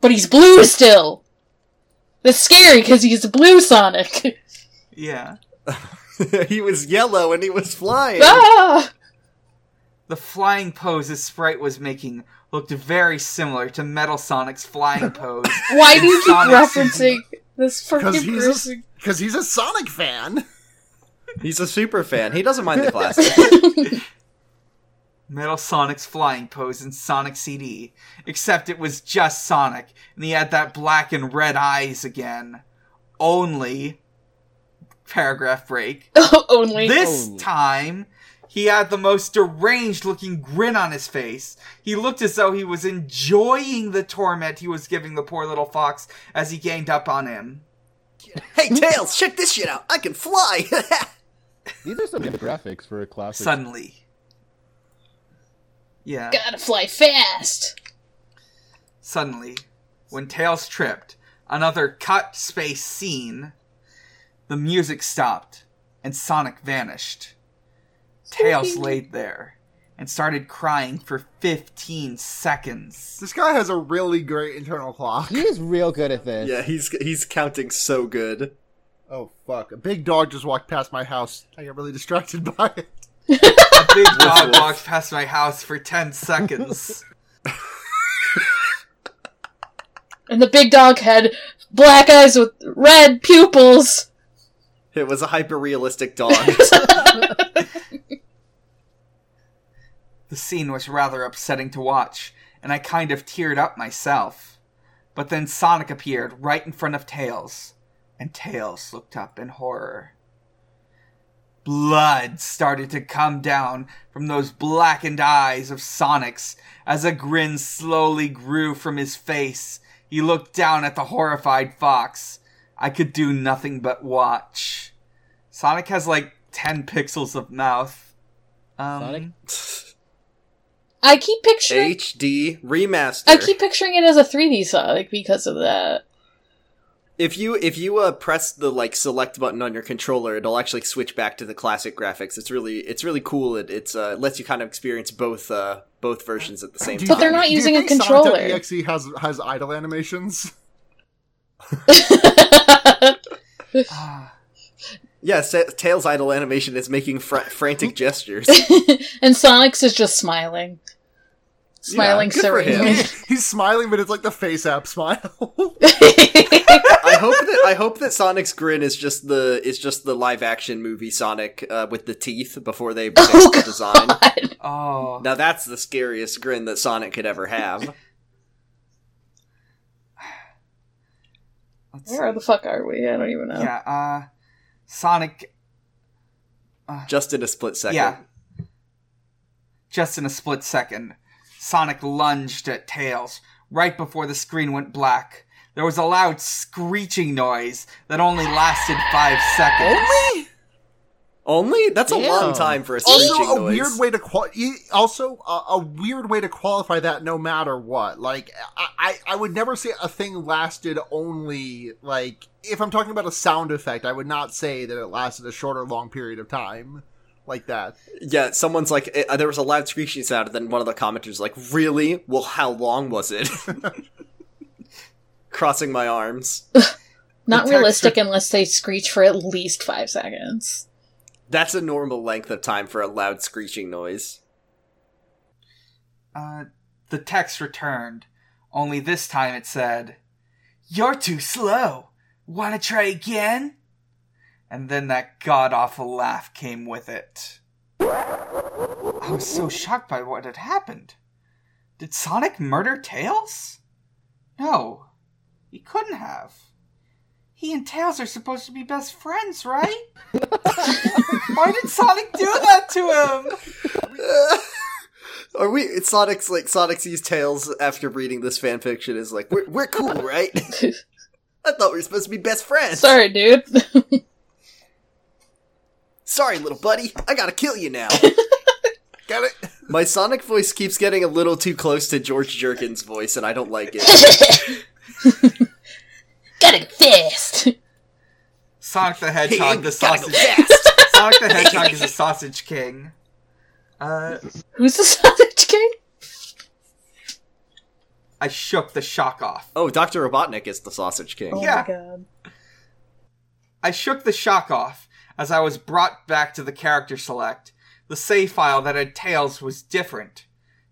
But he's blue still. That's scary because he's blue Sonic. Yeah. he was yellow and he was flying. ah! The flying pose his sprite was making looked very similar to Metal Sonic's flying pose. Why do you keep Sonic referencing this Because fucking he's person? a, because he's a Sonic fan. He's a super fan. He doesn't mind the classic. Metal Sonic's flying pose in Sonic CD, except it was just Sonic, and he had that black and red eyes again. Only, paragraph break, Only. this Only. time, he had the most deranged looking grin on his face. He looked as though he was enjoying the torment he was giving the poor little fox as he gained up on him. hey, Tails, check this shit out. I can fly. These are some good graphics for a classic. Suddenly. Yeah. Gotta fly fast. Suddenly, when Tails tripped, another cut space scene, the music stopped and Sonic vanished. Tails laid there and started crying for 15 seconds. This guy has a really great internal clock. He is real good at this. yeah, he's he's counting so good. Oh fuck! A big dog just walked past my house. I got really distracted by it. A big dog woof. walked past my house for 10 seconds. And the big dog had black eyes with red pupils. It was a hyper realistic dog. The scene was rather upsetting to watch, and I kind of teared up myself. But then Sonic appeared right in front of Tails, and Tails looked up in horror. Blood started to come down from those blackened eyes of Sonic's as a grin slowly grew from his face. He looked down at the horrified fox. I could do nothing but watch. Sonic has like 10 pixels of mouth. Um, Sonic? I keep picturing. HD remaster. I keep picturing it as a 3D Sonic because of that. If you if you uh, press the like select button on your controller, it'll actually switch back to the classic graphics. It's really it's really cool. It it's uh, lets you kind of experience both uh, both versions at the same Do you But they're not think- do you using a think controller. Sonic.exe has has idle animations. ah. Yeah, Sa- Tails idle animation is making fr- frantic gestures. and Sonic's is just smiling. Smiling good for him. serenely. He's smiling, but it's like the face app smile. I hope that I hope that Sonic's grin is just the is just the live action movie Sonic uh, with the teeth before they fix oh, the design. God. Oh. Now that's the scariest grin that Sonic could ever have. Let's Where the fuck are we? I don't even know. Yeah, uh Sonic Just in a split second. yeah. Just in a split second, Sonic lunged at Tails right before the screen went black. There was a loud screeching noise that only lasted 5 seconds. Only? Only? That's a long time for a screeching Also, a noise. weird way to qual- e- also a, a weird way to qualify that. No matter what, like I, I, I would never say a thing lasted only like if I'm talking about a sound effect. I would not say that it lasted a short or long period of time like that. Yeah, someone's like, eh, there was a loud screeching sound, and then one of the commenters was like, really? Well, how long was it? Crossing my arms. Not realistic texture- unless they screech for at least five seconds. That's a normal length of time for a loud screeching noise. Uh the text returned, only this time it said, "You're too slow. Want to try again?" And then that god awful laugh came with it. I was so shocked by what had happened. Did Sonic murder Tails? No, he couldn't have. He and Tails are supposed to be best friends, right? Why did Sonic do that to him? Are we? It's Sonic's like Sonic sees Tails after reading this fan fiction is like, we're we're cool, right? I thought we were supposed to be best friends. Sorry, dude. Sorry, little buddy. I gotta kill you now. Get it? My Sonic voice keeps getting a little too close to George Jerkins' voice, and I don't like it. Gotta go fast. Sonic the Hedgehog, the gotta go sausage. Sonic the Hedgehog is a sausage king. Uh, Who's the sausage king? I shook the shock off. Oh, Dr. Robotnik is the Sausage King. Oh Yeah. my god. I shook the shock off as I was brought back to the character select. The save file that had Tails was different.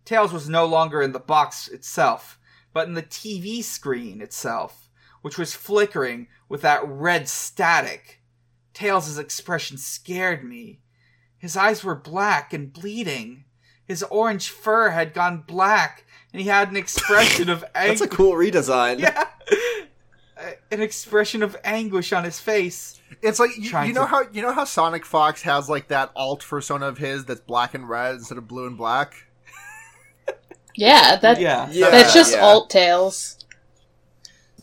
Tails was no longer in the box itself, but in the TV screen itself, which was flickering with that red static. Tails' expression scared me. His eyes were black and bleeding. His orange fur had gone black, and he had an expression of anger. That's a cool redesign. yeah. An expression of anguish on his face. It's like you, you know to- how you know how Sonic Fox has like that alt persona of his that's black and red instead of blue and black. Yeah, that Yeah. Yeah. that's just yeah. alt tails.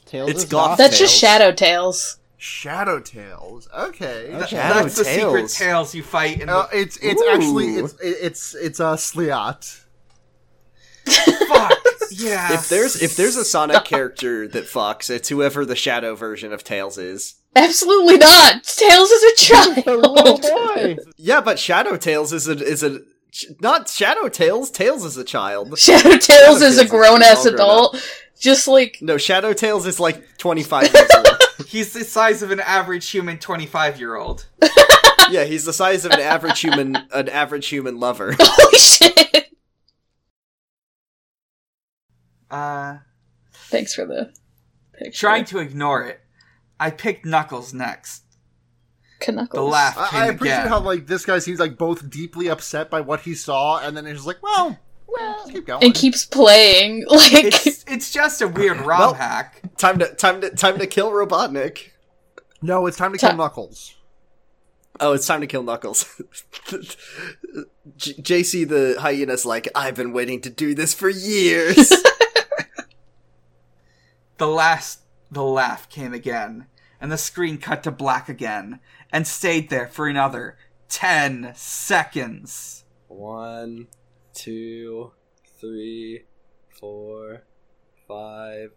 Tails It's goth not- That's just shadow tails. Shadow Tails. Okay. Th- Okay. that's the Shadow secret Tails. tails you fight in Uh, the it's it's Ooh. actually it's it's it's a uh, Sliat. fuck. Yeah. If there's if there's a Sonic character that fucks, it's whoever the Shadow version of Tails is. Absolutely not. Tails is a a child. boy. Yeah, but Shadow Tails is a is a not Shadow Tails. Tails is a child. Shadow Tails Shadow is a Tails is grown ass all grown adult. Just like No, Shadow Tails is like 25 years old. he's the size of an average human 25 year old. Yeah, he's the size of an average human an average human lover. holy shit. Uh, Thanks for the picture. trying to ignore it, I picked Knuckles next. Knuckles. The laugh came I, I appreciate again. how like this guy seems like both deeply upset by what he saw, and then he's just like, well, well, keep going. and keeps playing. Like It's it's just a weird ROM Well- hack. time to time to time to kill Robotnik. no, it's time to kill Knuckles. Oh, it's time to kill Knuckles. J- JC the hyena's like, I've been waiting to do this for years. The last the laugh came again, and the screen cut to black again, and stayed there for another ten seconds. One, two, three, four, five,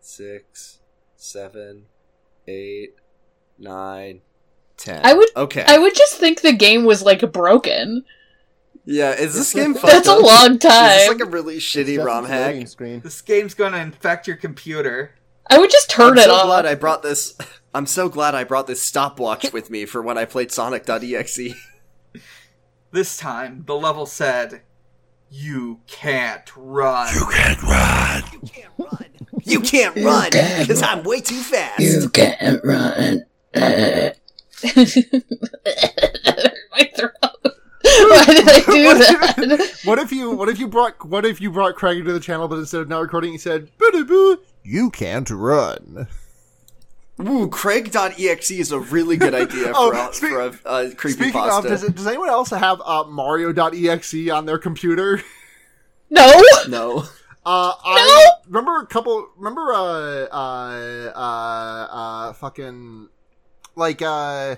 six, seven, eight, nine, ten. I would- Okay. I would just think the game was like broken. Yeah, is this game fucked That's a up? long Is this time. like a really shitty ROM hack? Screen. This game's gonna infect your computer. I would just turn I'm it so off. glad I brought this. I'm so glad I brought this stopwatch with me for when I played Sonic.exe. This time, the level said, "You can't run." You can't run You can't run. you can't run because I'm way too fast. You can't run. My throat. Why did I do that? What if you what if you brought what if you brought Craig into the channel, but instead of not recording, he said, "Boo-doo-boo, "You can't run." Ooh, Craig.exe is a really good idea Oh, for a, speak- for a, a creepy Speaking pasta. of, does, it, does anyone else have uh, Mario.exe on their computer? No. no. Uh, I remember a couple. Remember, uh, uh, uh, uh, fucking, like, uh,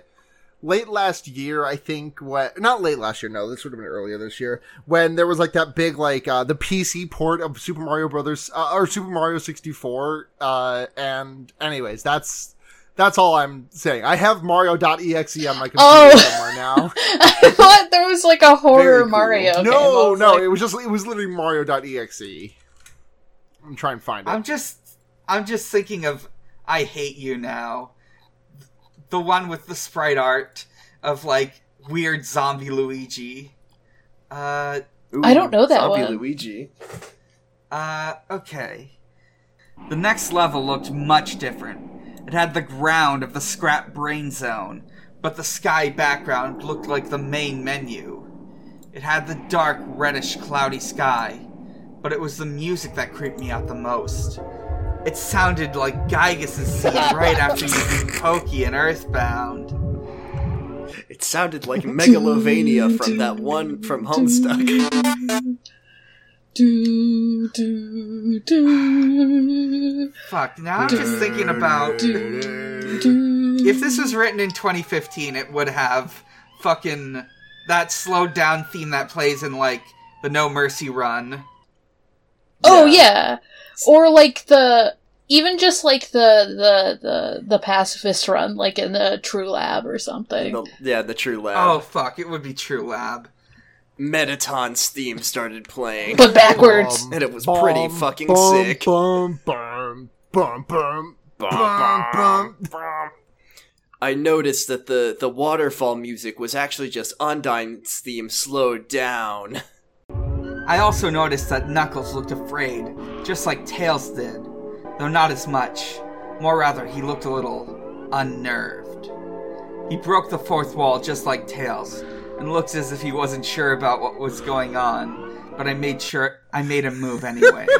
late last year, I think. What? Not late last year. No, this would have been earlier this year when there was like that big, like, uh, the PC port of Super Mario Brothers uh, or Super Mario sixty four. Uh, and anyways, that's. That's all I'm saying. I have Mario.exe on my computer Oh. somewhere now. I thought there was like a horror cool. Mario. game. No, was no, like- it was just it was literally Mario.exe. I'm trying to find it. I'm just, I'm just thinking of "I Hate You Now," the one with the sprite art of like weird zombie Luigi. Uh, Ooh, I don't know that Zombie one. Luigi. Uh, okay. The next level looked much different. It had the ground of the scrap brain zone, but the sky background looked like the main menu. It had the dark, reddish, cloudy sky, but it was the music that creeped me out the most. It sounded like Giygas' scene right after you beat Pokey in Earthbound. It sounded like Megalovania from that one from Homestuck. Do, do, do, Fuck, now I'm just thinking about. If this was written in 2015, it would have fucking that slowed down theme that plays in like the No Mercy run. Oh yeah. Or like the even just like the the the the pacifist run, like in the True Lab or something. The- yeah, the True Lab. Oh fuck! It would be True Lab. Mettaton's theme started playing, But backwards. Bum, and it was bum, pretty fucking bum, sick. Bum, bum, bum, bum, bum, bum. I noticed that the, the waterfall music was actually just Undyne's theme slowed down. I also noticed that Knuckles looked afraid, just like Tails did, though not as much. More rather, he looked a little unnerved. He broke the fourth wall just like Tails, and looked as if he wasn't sure about what was going on, but I made sure I made him move anyway.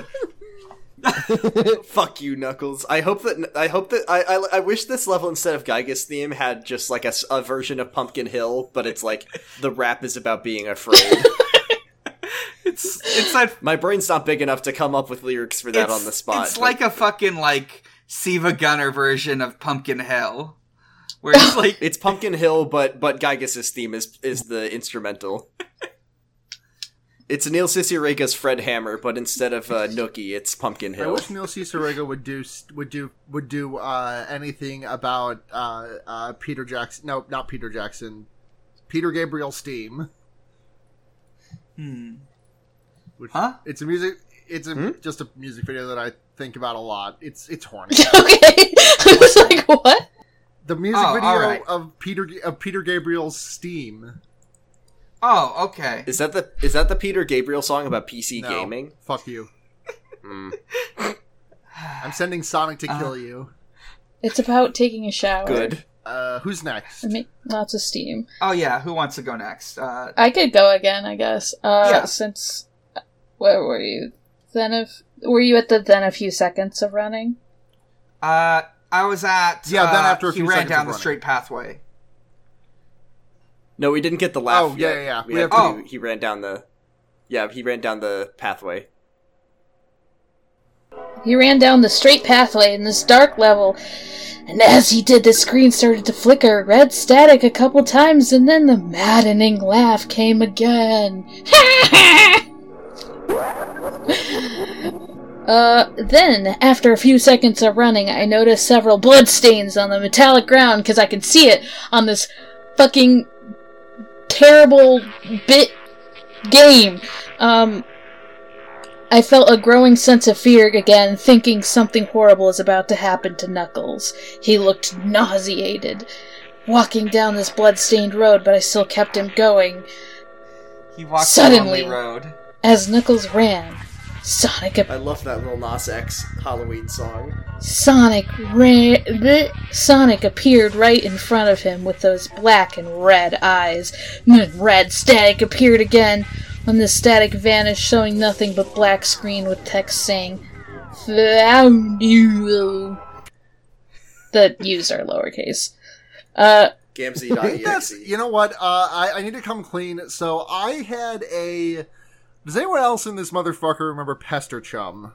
Fuck you, Knuckles. I hope that I hope that I I, I wish this level instead of Giygas theme had just like a version of Pumpkin Hill, but it's like the rap is about being afraid. it's it's that My brain's not big enough to come up with lyrics for that on the spot. It's but- like a fucking like SiIvaGunner version of Pumpkin Hill, where it's like it's Pumpkin Hill, but but Giygas's theme is is the instrumental. It's Neil Cicerega's Fred Hammer, but instead of uh, Nookie, it's Pumpkin Hill. I wish Neil Cicerega would do would do would do uh, anything about uh, uh, Peter Jackson. No, not Peter Jackson. Peter Gabriel Steam. Hmm. Which, Huh? It's a music. It's a, Hmm? just a music video that I think about a lot. It's it's horny. okay. I was like, what? The music Oh, video alright. of Peter of Peter Gabriel's Steam. Oh, okay. Is that the is that the Peter Gabriel song about PC No, gaming? Fuck you. Hmm. I'm sending Sonic to Uh, kill you. It's about taking a shower. Good. Uh, who's next? I make lots of steam. Oh yeah, who wants to go next? Uh, I could go again, I guess. Uh, Yeah. Since where were you? Then if were you at the then a few seconds of running? uh, I was at. Yeah, then uh, after a he ran down the straight pathway. No, we didn't get the laugh. Oh, yeah, yet. yeah, yeah. We We have have to, to- He ran down the. Yeah, he ran down the pathway. He ran down the straight pathway in this dark level, and as he did, the screen started to flicker red static a couple times, and then the maddening laugh came again. uh, then, after a few seconds of running, I noticed several bloodstains on the metallic ground because I could see it on this fucking terrible bit game. Um, I felt a growing sense of fear again, thinking something horrible is about to happen to Knuckles. He looked nauseated, walking down this blood-stained road, but I still kept him going. He walked Suddenly- the lonely road. As Knuckles ran, Sonic ap- I love that Lil Nas X Halloween song. Sonic ran bleh. Sonic appeared right in front of him with those black and red eyes. And then red static appeared again. When the static vanished, showing nothing but black screen with text saying "Found you." The U's are lowercase. Uh, Gamzee.exe. That's you know what? Uh, I I need to come clean. So I had a. Does anyone else in this motherfucker remember Pesterchum?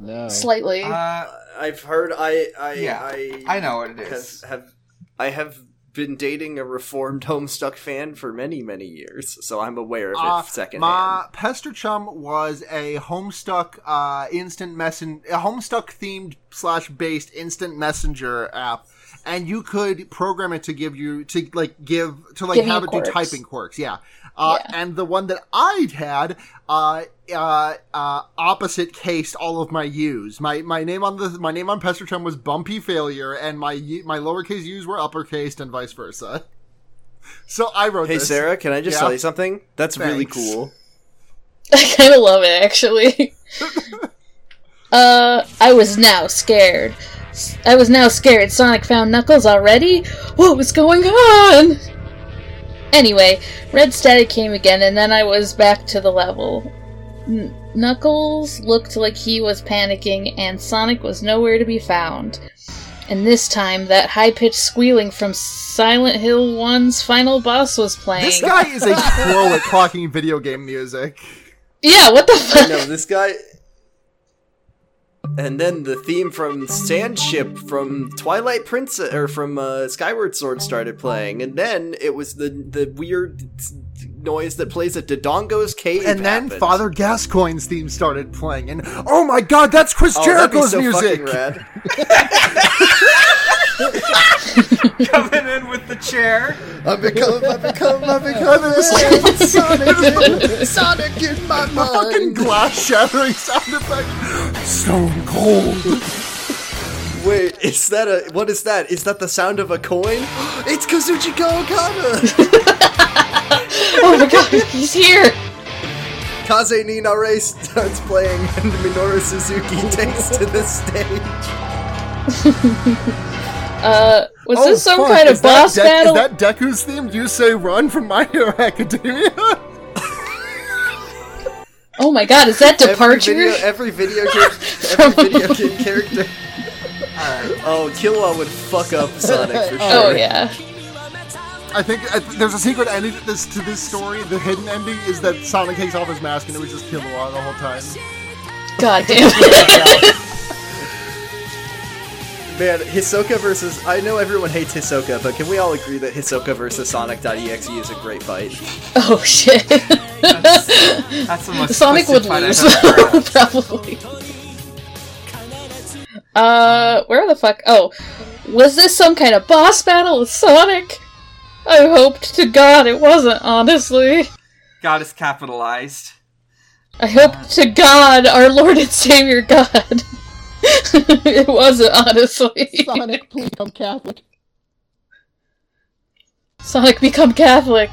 No. slightly. Uh, I've heard. I. I. Yeah, I, I know what it have, is. have. I have been dating a reformed Homestuck fan for many, many years, so I'm aware of it Uh, secondhand. my Pesterchum was a Homestuck uh, instant messen a Homestuck themed slash based instant messenger app, and you could program it to give you to like give to like Give have it do typing quirks. Yeah. Uh, Yeah. And the one that I'd had, uh, uh, uh, opposite cased all of my U's. My my name on the my name on Pesterchum was Bumpy Failure, and my my lowercase U's were uppercased, and vice versa. So I wrote hey, this. Sara, can I just Yeah? tell you something? That's really cool. I kind of love it, actually. uh, I was now scared. I was now scared. Sonic found Knuckles already? What was going on? Anyway, Red Static came again, and then I was back to the level. N- Knuckles looked like he was panicking, and Sonic was nowhere to be found. And this time, that high pitched squealing from Silent Hill 1's final boss was playing. This guy is a pro at clocking video game music. yeah, what the I fuck? know this guy. And then the theme from Sandship from Twilight Princess or from uh, Skyward Sword started playing, and then it was the the weird noise that plays at Dodongo's cave. And then happened. Father Gascoigne's theme started playing, and oh my god, that's Chris oh, that'd be Jericho's so music! fucking rad. Coming in with the chair. I become, I become, I And then become the Sonic, Sonic in my mind. the fucking glass shattering sound effect. Stone cold. Wait, is that a what is that? Is that the sound of a coin? It's Kazuchika Okada. Oh my god, he's here! Kaze ni Nare starts playing, and Minoru Suzuki takes to the stage. Uh, was Oh, this some fuck, kind of that boss Dek- battle? Is that Deku's theme? You say run from My Hero Academia? Oh my god, is that Departure? Every video, every video game, every video game character. Oh, Killua would fuck up Sonic for sure. Oh yeah. I think uh, there's a secret ending to this to this story. The hidden ending is that Sonic takes off his mask and it was just Killua the whole time. God damn it. Man, Hisoka versus. I know everyone hates Hisoka, but can we all agree that Hisoka versus Sonic.exe is a great fight? oh shit. That's the most Sonic twisted would fight lose, probably. Uh, where the fuck? Oh, was this some kind of boss battle with Sonic? I hoped to God it wasn't, honestly. God is capitalized. I hope to God, our Lord and Savior God. it wasn't, honestly. Sonic, please become Catholic. Sonic become Catholic.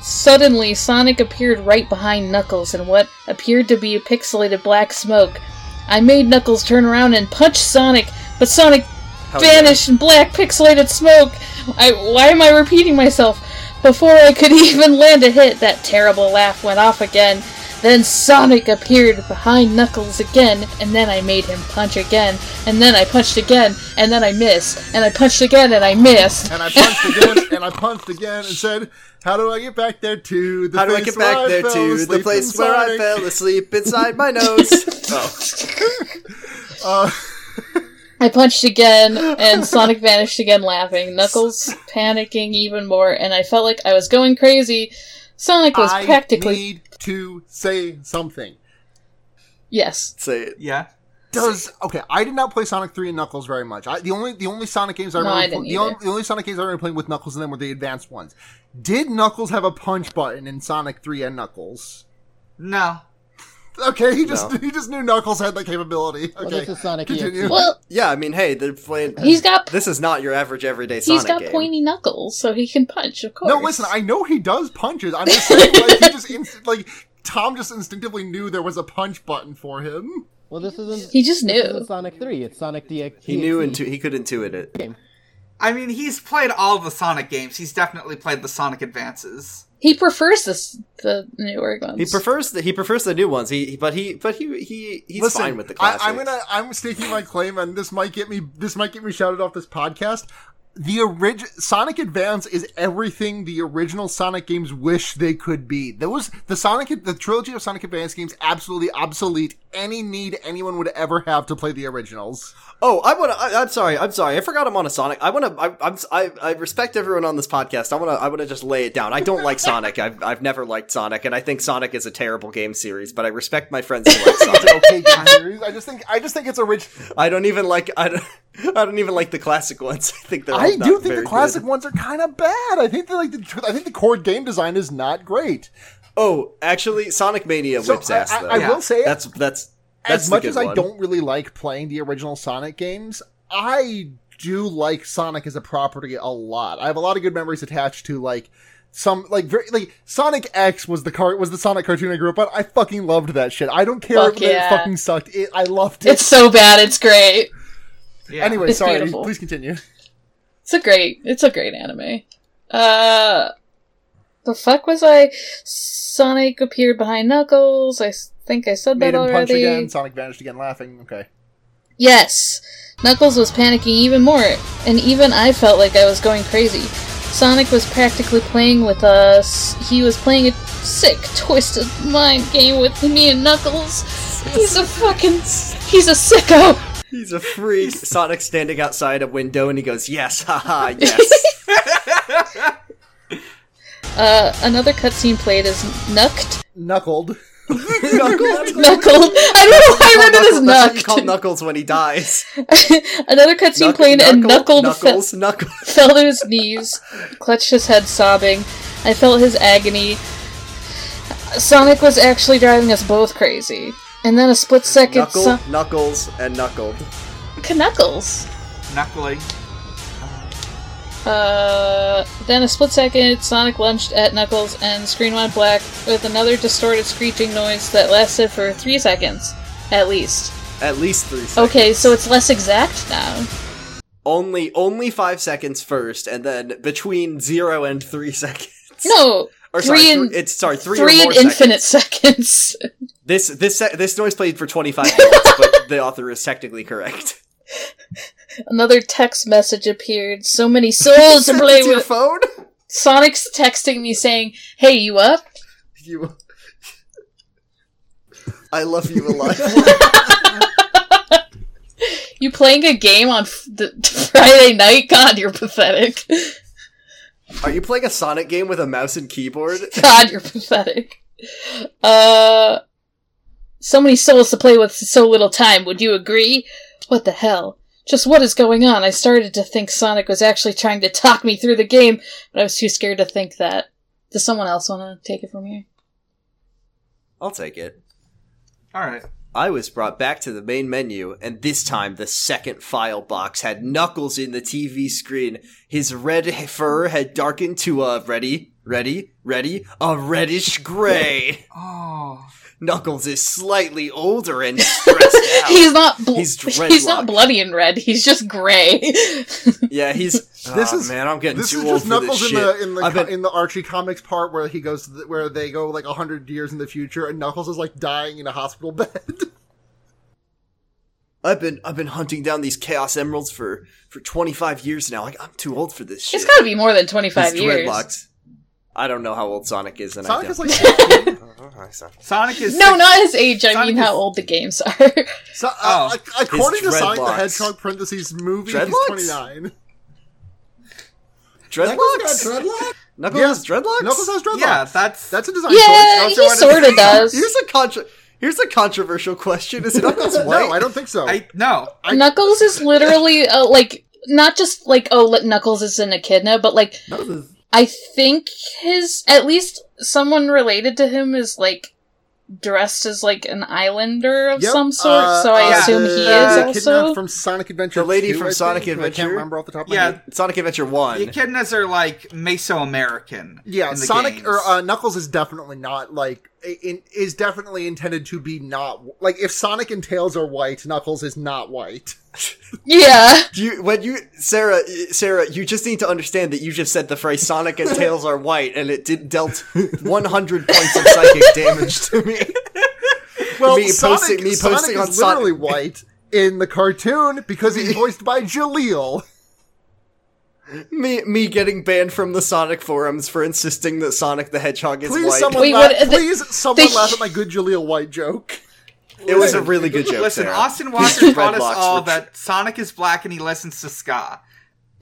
Suddenly, Sonic appeared right behind Knuckles in what appeared to be a pixelated black smoke. I made Knuckles turn around and punch Sonic, but Sonic Hell yeah. vanished in black pixelated smoke. I why am I repeating myself? Before I could even land a hit, that terrible laugh went off again. Then Sonic appeared behind Knuckles again, and then I made him punch again, and then I punched again, and then I missed, and I punched again, and I missed. And I punched again and I punched again and said, "How do I get back there to the How do I place get where back there to the place in where I fell asleep inside my nose? oh. Uh, I punched again, and Sonic vanished again laughing, Knuckles panicking even more, and I felt like I was going crazy. Sonic was I practically. need to say something. Yes. Say it. Yeah. Does okay? I did not play Sonic Three and Knuckles very much. I, the only the only Sonic games I No, remember I didn't the, only, either. the only Sonic games I remember playing with Knuckles in them were the advanced ones. Did Knuckles have a punch button in Sonic Three and Knuckles? No. Okay, he just No. he just knew Knuckles had that capability. Well, Okay, this is Sonic continue. EXE. Well, Yeah, I mean, hey, they're playing. he's got This is not your average everyday he's Sonic got game. pointy knuckles, so he can punch. Of course. No, listen, I know he does punches. I'm just saying, like, he just inst- like Tom just instinctively knew there was a punch button for him. Well, this isn't. He just This knew. isn't Sonic 3. It's Sonic DX. He knew DXE. intu- he could intuit it. game. I mean, he's played all the Sonic games. He's definitely played the Sonic Advances. He prefers this the newer ones. He prefers the he prefers the new ones. He but he but he he he's Listen, fine with the I, classics. I'm gonna I'm staking my claim, and this might get me this might get me shouted off this podcast. The original Sonic Advance is everything the original Sonic games wish they could be. Those the Sonic the trilogy of Sonic Advance games absolutely obsolete any need anyone would ever have to play the originals. Oh, I want to. I'm sorry. I'm sorry. I forgot I'm on a Sonic. I want to. I, I'm. I, I respect everyone on this podcast. I want to. I want to just lay it down. I don't like Sonic. I've. I've never liked Sonic, and I think Sonic is a terrible game series. But I respect my friends who like Sonic. okay game series. I just think I just think it's a rich. I don't even like. I don't. I don't even like the classic ones. I think they're. I not do think very the classic good. ones are kind of bad. I think that like the I think the core game design is not great. Oh, actually, Sonic Mania So whips I, ass. I- though. I Yeah. will say That's that's. That's as much good as I one. don't really like playing the original Sonic games, I do like Sonic as a property a lot. I have a lot of good memories attached to like some like very like Sonic X was the car was the Sonic cartoon I grew up on. I fucking loved that shit. I don't care Fuck if it fucking sucked. It, I loved it. It's so bad, it's great. Yeah. anyway, It's sorry. beautiful. Please continue. It's a great it's a great anime. Uh the fuck was I Sonic appeared behind Knuckles. I think I said Made that him punch already. again. Sonic vanished again, laughing. Okay. Yes. Knuckles was panicking even more, and even I felt like I was going crazy. Sonic was practically playing with us. He was playing a sick, twisted mind game with me and Knuckles. He's a fucking. He's a sicko. He's a freak. Sonic standing outside a window and he goes, Yes, haha, yes. Uh, another cutscene played is Knucked. Knuckled. Knuckles. Knuckled. I don't know why I read it as That's what you call Knuckles when he dies. Another cutscene Knuck- played and Knuckle- Knuckled fe- Knuckles, Knuckles. fell to his knees, clutched his head, sobbing. I felt his agony. Sonic was actually driving us both crazy. And then a split second, Knuckle, Son- Knuckles, and Knuckled. Knuckles. Knuckling. Uh, then a split second, Sonic lunged at Knuckles, and screen went black with another distorted screeching noise that lasted for three seconds, at least. At least three seconds. Okay, so it's less exact now. Only only five seconds first, and then between zero and three seconds. No, Or three sorry, and th- it's sorry, three, three or and infinite seconds. seconds. This this this noise played for twenty five minutes, but the author is technically correct. Another text message appeared. So many souls to play it to your with. phone. Sonic's texting me saying, "Hey, you up?" You. I love you alive. You playing a game on f- the Friday night? God, you're pathetic. Are you playing a Sonic game with a mouse and keyboard? God, you're pathetic. Uh, so many souls to play with, so little time. Would you agree? What the hell? Just what is going on? I started to think Sonic was actually trying to talk me through the game, but I was too scared to think that. Does someone else want to take it from here? I'll take it. Alright. I was brought back to the main menu, and this time the second file box had Knuckles in the TV screen. His red fur had darkened to a ready, ready, ready, a reddish gray. Oh. Knuckles is slightly older and stressed out. He's not. Bl- He's he's, not bloody and red. He's just gray. yeah, he's. This oh, is- man, I'm getting This too is old just for Knuckles this in shit. the in the I've co- been- in the Archie comics part where he goes to the, where they go like hundred years in the future, and Knuckles is like dying in a hospital bed. I've been I've been hunting down these Chaos Emeralds for for 25 years now. Like I'm too old for this shit. it's got to be more than twenty five He's years. dreadlocked. I don't know how old Sonic is, and Sonic I is don't. like 14. Oh, hi, Sonic. Sonic is. No, six- not his age. I Sonic mean how is- old the games are. so, uh, Oh. according to Sonic the. Hedgehog parentheses movie, Dreadlocks? he's 29. Dreadlocks? Knuckles Yeah. has dreadlocks? Knuckles has dreadlocks. Yeah, that's. That's a design yeah, choice. he sort of does. Here's a contra- Here's a controversial question: Is Knuckles white? No, I don't think so. I no. I- Knuckles is literally uh, like not just like oh Knuckles is an echidna, but like Knuckles is- I think his at least someone related to him is like dressed as like an islander of Yep, some sort. uh, so I uh, assume he the is the also. from Sonic Adventure. The lady 2, from I Sonic think, who I can't remember off the top of my Yeah, head. Sonic Adventure One. The echidnas are like Mesoamerican. Yeah, in the Sonic games. or uh, Knuckles is definitely not like in, is definitely intended to be not like if Sonic and Tails are white, Knuckles is not white. yeah, You when you Sara Sara, you just need to understand that you just said the phrase Sonic and Tails are white, and it did dealt 100 points of psychic damage to me. Well, Me Sonic, posting- me Sonic posting is on Sonic- literally white in the cartoon because he's voiced by Jaleel. Me me getting banned from the Sonic forums for insisting that Sonic the Hedgehog is Please, white. someone, Wait, laugh, what- the- please, someone the- laugh at my good Jaleel White joke. it was a really good joke. Listen, Sara. Austin His Walker taught us all were- that Sonic is black and he listens to ska.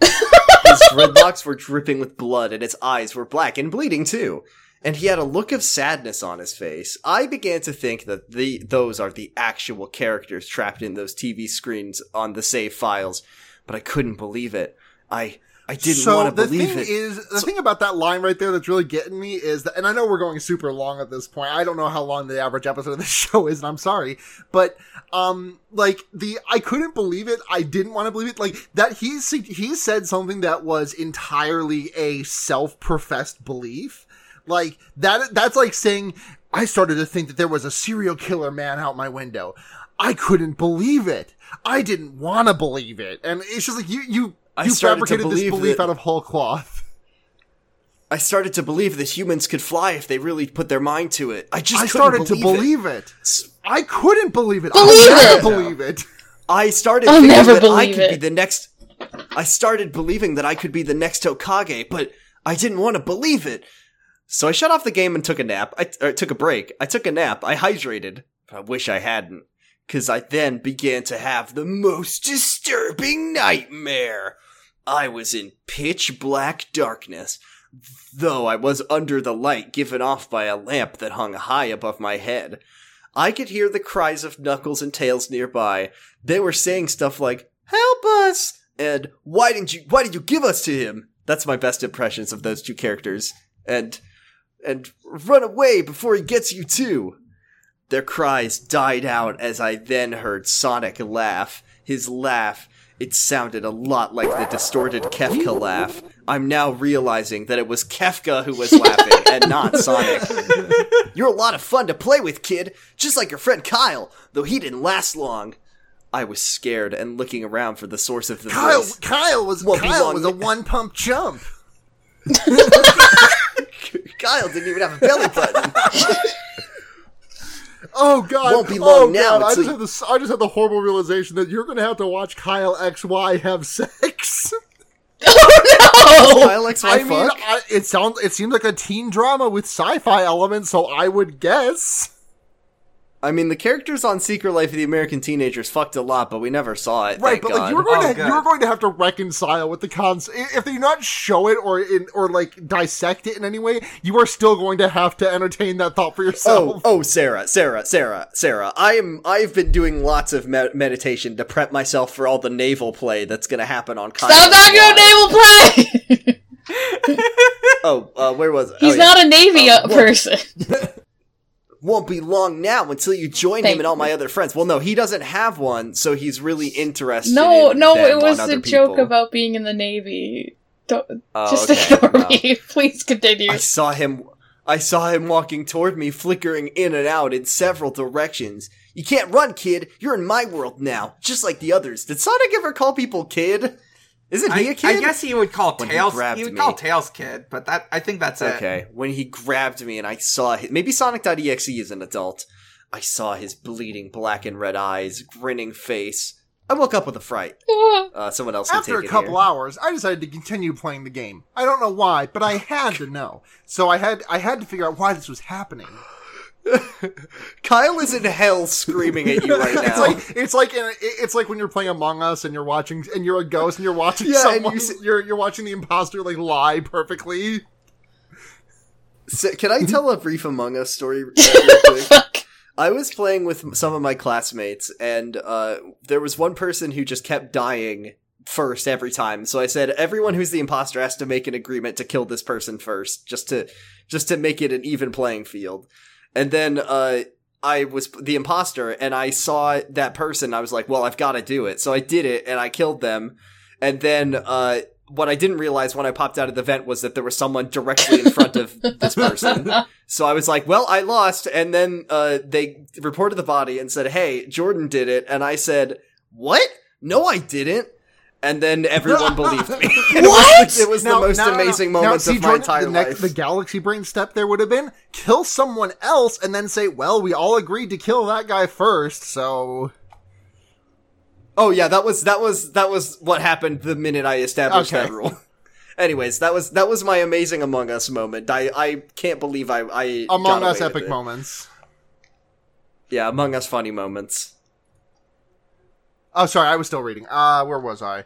His dreadlocks were dripping with blood, and his eyes were black and bleeding too. And he had a look of sadness on his face. I began to think that the those are the actual characters trapped in those TV screens on the save files, but I couldn't believe it. I I didn't so want to the believe thing it. is, the thing about that line right there that's really getting me is that, and I know we're going super long at this point. I don't know how long the average episode of this show is, and I'm sorry, but um, like the I couldn't believe it. I didn't want to believe it. Like that he he said something that was entirely a self-professed belief. Like that that's like saying I started to think that there was a serial killer man out my window. I couldn't believe it. I didn't want to believe it, and it's just like you you I you started to fabricated this believe belief that- out of whole cloth. I started to believe that humans could fly if they really put their mind to it. I just I couldn't started to it. believe it. I couldn't believe it. Believe I'll never it! believe it. I started I'll thinking never that I believe could be the next. I started believing that I could be the next Hokage, but I didn't want to believe it. So I shut off the game and took a nap. I or took a break. I took a nap. I hydrated. I wish I hadn't, because I then began to have the most disturbing nightmare. I was in pitch black darkness, though I was under the light given off by a lamp that hung high above my head. I could hear the cries of Knuckles and Tails nearby. They were saying stuff like, Help us! And why didn't you why did you give us to him? That's my best impressions of those two characters. And and run away before he gets you too. Their cries died out as I then heard Sonic laugh. His laugh, it sounded a lot like the distorted Kefka laugh. I'm now realizing that it was Kefka who was laughing and not Sonic. You're a lot of fun to play with, kid, just like your friend Kyle, though he didn't last long. I was scared and looking around for the source of the Kyle, voice. Kyle was Won't Kyle long. was a one pump jump. Kyle didn't even have a belly button. Oh god! Won't be oh now god! I until just had this. I just had the horrible realization that you're going to have to watch Kyle X Y have sex. Oh no! Kyle XY I mean. I, it sounds. It seems like a teen drama with sci-fi elements, so I would guess. I mean, the characters on Secret Life of the American Teenagers fucked a lot, but we never saw it. Right, thank but like you were going Oh, to good. you were going to have to reconcile with the cons. If they do not show it or in or like dissect it in any way, you are still going to have to entertain that thought for Oh, yourself. oh, Sara, Sara, Sara, Sara. I am. I've been doing lots of me- meditation to prep myself for all the navel play that's going to happen on. Kyle Stop talking about navel play! Oh, uh, where was it? He's oh, yeah. not a Navy Oh, uh, person. Won't be long now until you join Thank him and all my other friends. Well, no, he doesn't have one, so he's really interested. No, in no, it was a joke people. about being in the Navy. Don't, Oh, just okay, ignore no. me. Please continue. I saw him. I saw him walking toward me, flickering in and out in several directions. You can't run, kid. You're in my world now, just like the others. Did Sonic ever call people kid? Isn't he I, a kid? I guess he would call When Tails. grabbed He, would me. call Tails kid, but that I think that's it. Okay, when he grabbed me and I saw his, maybe Sonic.exe is an adult. I saw his bleeding black and red eyes, grinning face. I woke up with a fright. Uh, someone else can After take a it couple here. hours, I decided to continue playing the game. I don't know why, but I had to know. So I had I had to figure out why this was happening. Kyle is in hell screaming at you right now. It's like it's like in, it's like when you're playing Among Us and you're watching and you're a ghost and you're watching Yeah, and someone you s- you're you're watching the imposter like lie perfectly. So, can I tell a brief Among Us story? real quick? I was playing with some of my classmates, and uh, there was one person who just kept dying first every time. So I said, everyone who's the imposter has to make an agreement to kill this person first, just to just to make it an even playing field. And then uh, I was the imposter, and I saw that person. I was like, well, I've got to do it. So I did it, and I killed them. And then uh, what I didn't realize when I popped out of the vent was that there was someone directly in front of this person. So I was like, well, I lost. And then uh, they reported the body and said, hey, Jordan did it. And I said, what? No, I didn't. And then everyone believed me. And it was- What? It was, Now- the most amazing now, moments see, of my Jordan, entire the next, life. The galaxy brain step there would have been kill someone else and then say, "Well, we all agreed to kill that guy first, so Oh yeah, that was that was that was what happened the minute I established Okay. that rule. Anyways, that was that was my amazing Among Us moment. I I can't believe I I Among Us epic moments." Yeah, Among Us funny moments. Oh, sorry, I was still reading. Uh, where was I?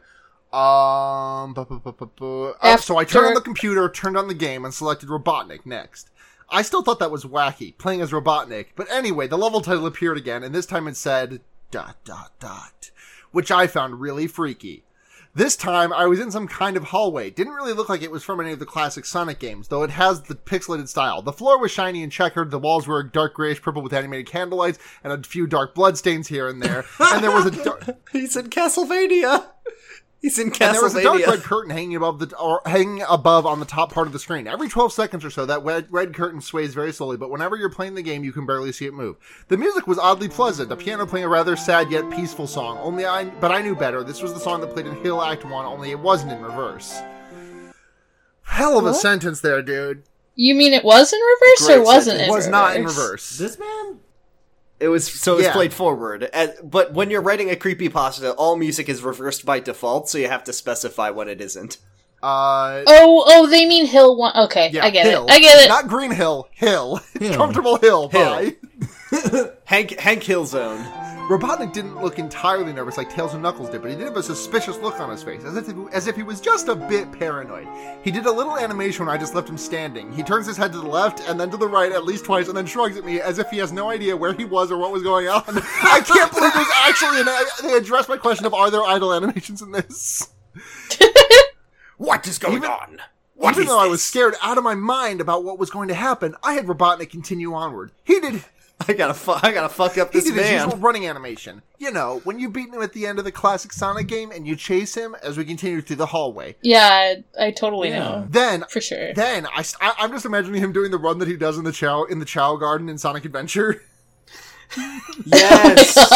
Um, bu- bu- bu- bu- uh, so I turned on the computer, turned on the game, and selected Robotnik next. I still thought that was wacky, playing as Robotnik. But anyway, the level title appeared again, and this time it said dot dot dot, which I found really freaky. This time, I was in some kind of hallway. Didn't really look like it was from any of the classic Sonic games, though it has the pixelated style. The floor was shiny and checkered, the walls were dark grayish purple with animated candlelights, and a few dark bloodstains here and there. And there was a dar- He's in Castlevania. He's in and there was a dark red curtain hanging above the or hanging above on the top part of the screen. Every 12 seconds or so, that red, red curtain sways very slowly, but whenever you're playing the game, you can barely see it move. The music was oddly pleasant, the piano playing a rather sad yet peaceful song. Only I, but I knew better. This was the song that played in Hill Act One, only it wasn't in reverse. Hell of a What? sentence there, dude. You mean it was in reverse Great or wasn't sentence. it? Was not in reverse. This man? It was so it's Yeah. played forward. And- but when you're writing a creepy pasta, all music is reversed by default, so you have to specify when it isn't. Uh, Oh, oh, they mean Hill One. Okay, yeah, I get Hill. it. I get it. Not Green Hill, Hill. Hill. Comfortable Hill. Hill. Bye. Hank Hank Hillzone. Robotnik didn't look entirely nervous like Tails and Knuckles did, but he did have a suspicious look on his face, as if, as if he was just a bit paranoid. He did a little animation when I just left him standing. He turns his head to the left and then to the right at least twice, and then shrugs at me as if he has no idea where he was or what was going on. I can't believe there's actually an. They addressed my question of are there idle animations in this? What is going Even- on? What Even though I was scared out of my mind about what was going to happen, I had Robotnik continue onward. He did I gotta fu- I gotta fuck up He this did his usual man. running animation. You know, when you beat him at the end of the classic Sonic game and you chase him as we continue through the hallway. Yeah, I, I totally know. Then, For sure. then I, I, am just imagining him doing the run that he does in the Chao in the Chao Garden in Sonic Adventure. Yes.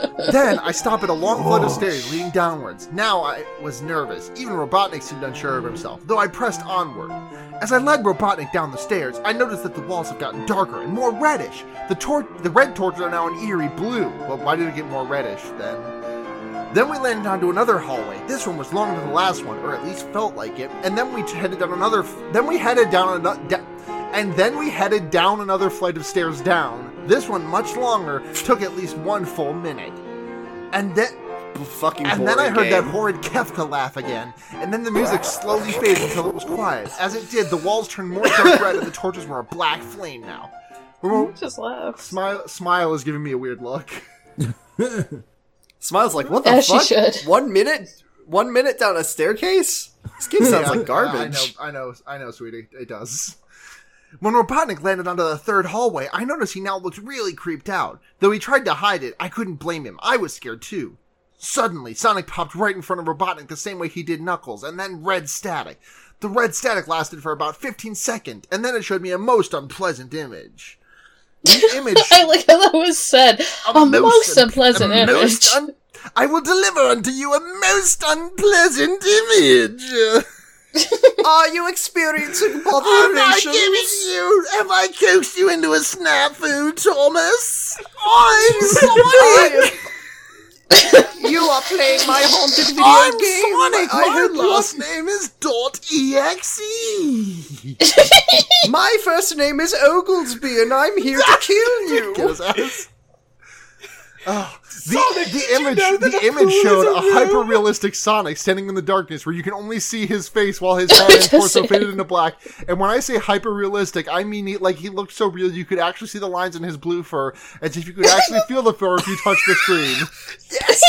Oh God. then I stop at a long flight of stairs leading downwards. Now I was nervous. Even Robotnik seemed unsure of himself, though I pressed onward. As I led Robotnik down the stairs, I noticed that the walls have gotten darker and more reddish. The tor- the red torches are now an eerie blue. Well, why did it get more reddish then? Then we landed onto another hallway. This one was longer than the last one, or at least felt like it. And then we headed down another. F- then we headed down another. Da- and then we headed down another flight of stairs down. This one, much longer, took at least one full minute. And then, Fucking and then I boring heard that horrid Kefka laugh again. And then the music slowly faded until it was quiet. As it did, the walls turned more dark red, and the torches were a black flame now. Remo- Just laugh. Smile, smile is giving me a weird look. Smiles like what the As she fuck? should. One minute, one minute down a staircase. This game sounds Yeah, like garbage. I know, I know, I know, sweetie. It does. When Robotnik landed onto the third hallway, I noticed he now looked really creeped out. Though he tried to hide it, I couldn't blame him. I was scared too. Suddenly, Sonic popped right in front of Robotnik the same way he did Knuckles, and then red static. The red static lasted for about 15 seconds, and then it showed me a most unpleasant image. The image I like how that was said. A, most, un- unpleasant a image. most un- I will deliver unto you a most unpleasant image. Are you experiencing Have I botherations? given you? Have I coaxed you into a snafu, Thomas? I'm Sonic. you are playing my haunted video I'm game. Sonic. I My you- last name is Dot Exe. My first name is Oglesby, and I'm here to kill you. Get his ass. Oh, the, the image the image showed a hyper realistic Sonic standing in the darkness where you can only see his face while his head and torso faded into black. And when I say hyper realistic, I mean he, like he looked so real you could actually see the lines in his blue fur as if you could actually feel the fur if you touched the screen. Yes!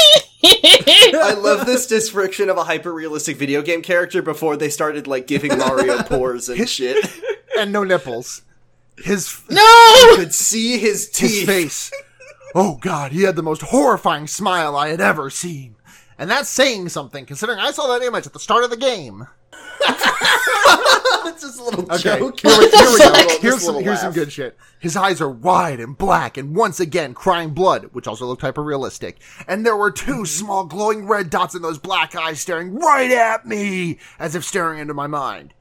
I love this description of a hyper realistic video game character before they started like giving Mario pores and shit. And no nipples. His no! Could see his his teeth. face. Oh god, he had the most horrifying smile I had ever seen. And that's saying something, considering I saw that image at the start of the game. It's just a little Okay, joke. here we, here we go. A Here's some, here's some good shit. His eyes are wide and black, and once again crying blood, which also looked hyper realistic. And there were two mm-hmm. small glowing red dots in those black eyes staring right at me, as if staring into my mind.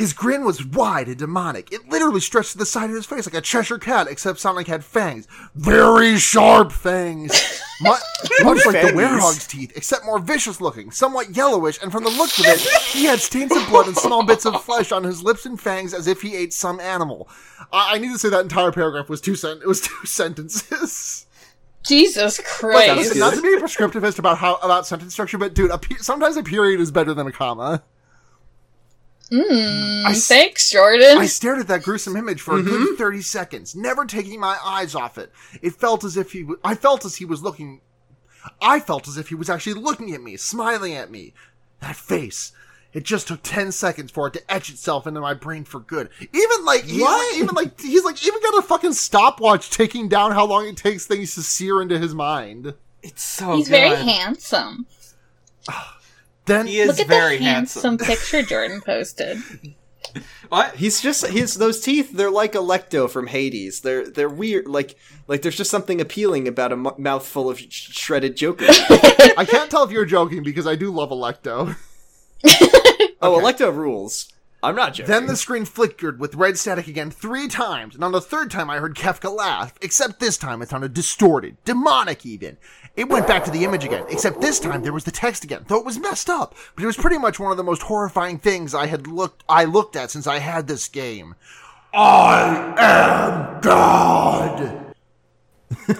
His grin was wide and demonic. It literally stretched to the side of his face like a Cheshire cat, except Sonic had fangs. Very sharp fangs. Mu- much like the werehog's teeth, except more vicious looking, somewhat yellowish, and from the looks of it, he had stains of blood and small bits of flesh on his lips and fangs as if he ate some animal. I, I need to say that entire paragraph was two sen- it was two sentences. Jesus Christ. not to be a prescriptivist about how about sentence structure, but dude, a pe- sometimes a period is better than a comma. Mm, I s- thanks, Jordan. I stared at that gruesome image for a good thirty seconds, never taking my eyes off it. It felt as if he, w- I felt as he was looking. I felt as if he was actually looking at me, smiling at me. That face. It just took ten seconds for it to etch itself into my brain for good. Even like, he's like, even like, he's like, even got a fucking stopwatch taking down how long it takes things to sear into his mind. It's so He's good. very handsome. Then He is Look at very the handsome. handsome picture Jordan posted. What? He's just he's those teeth. They're like Alecto from Hades. They're they're weird. Like like there's just something appealing about a m- mouthful of sh- shredded Joker. I can't tell if you're joking because I do love Alecto. Oh, Alecto rules. I'm not joking. Then the screen flickered with red static again three times, and on the third time I heard Kefka laugh, except this time it sounded distorted, demonic even. It went back to the image again, except this time there was the text again, though it was messed up, but it was pretty much one of the most horrifying things I had looked I looked at since I had this game. I am God.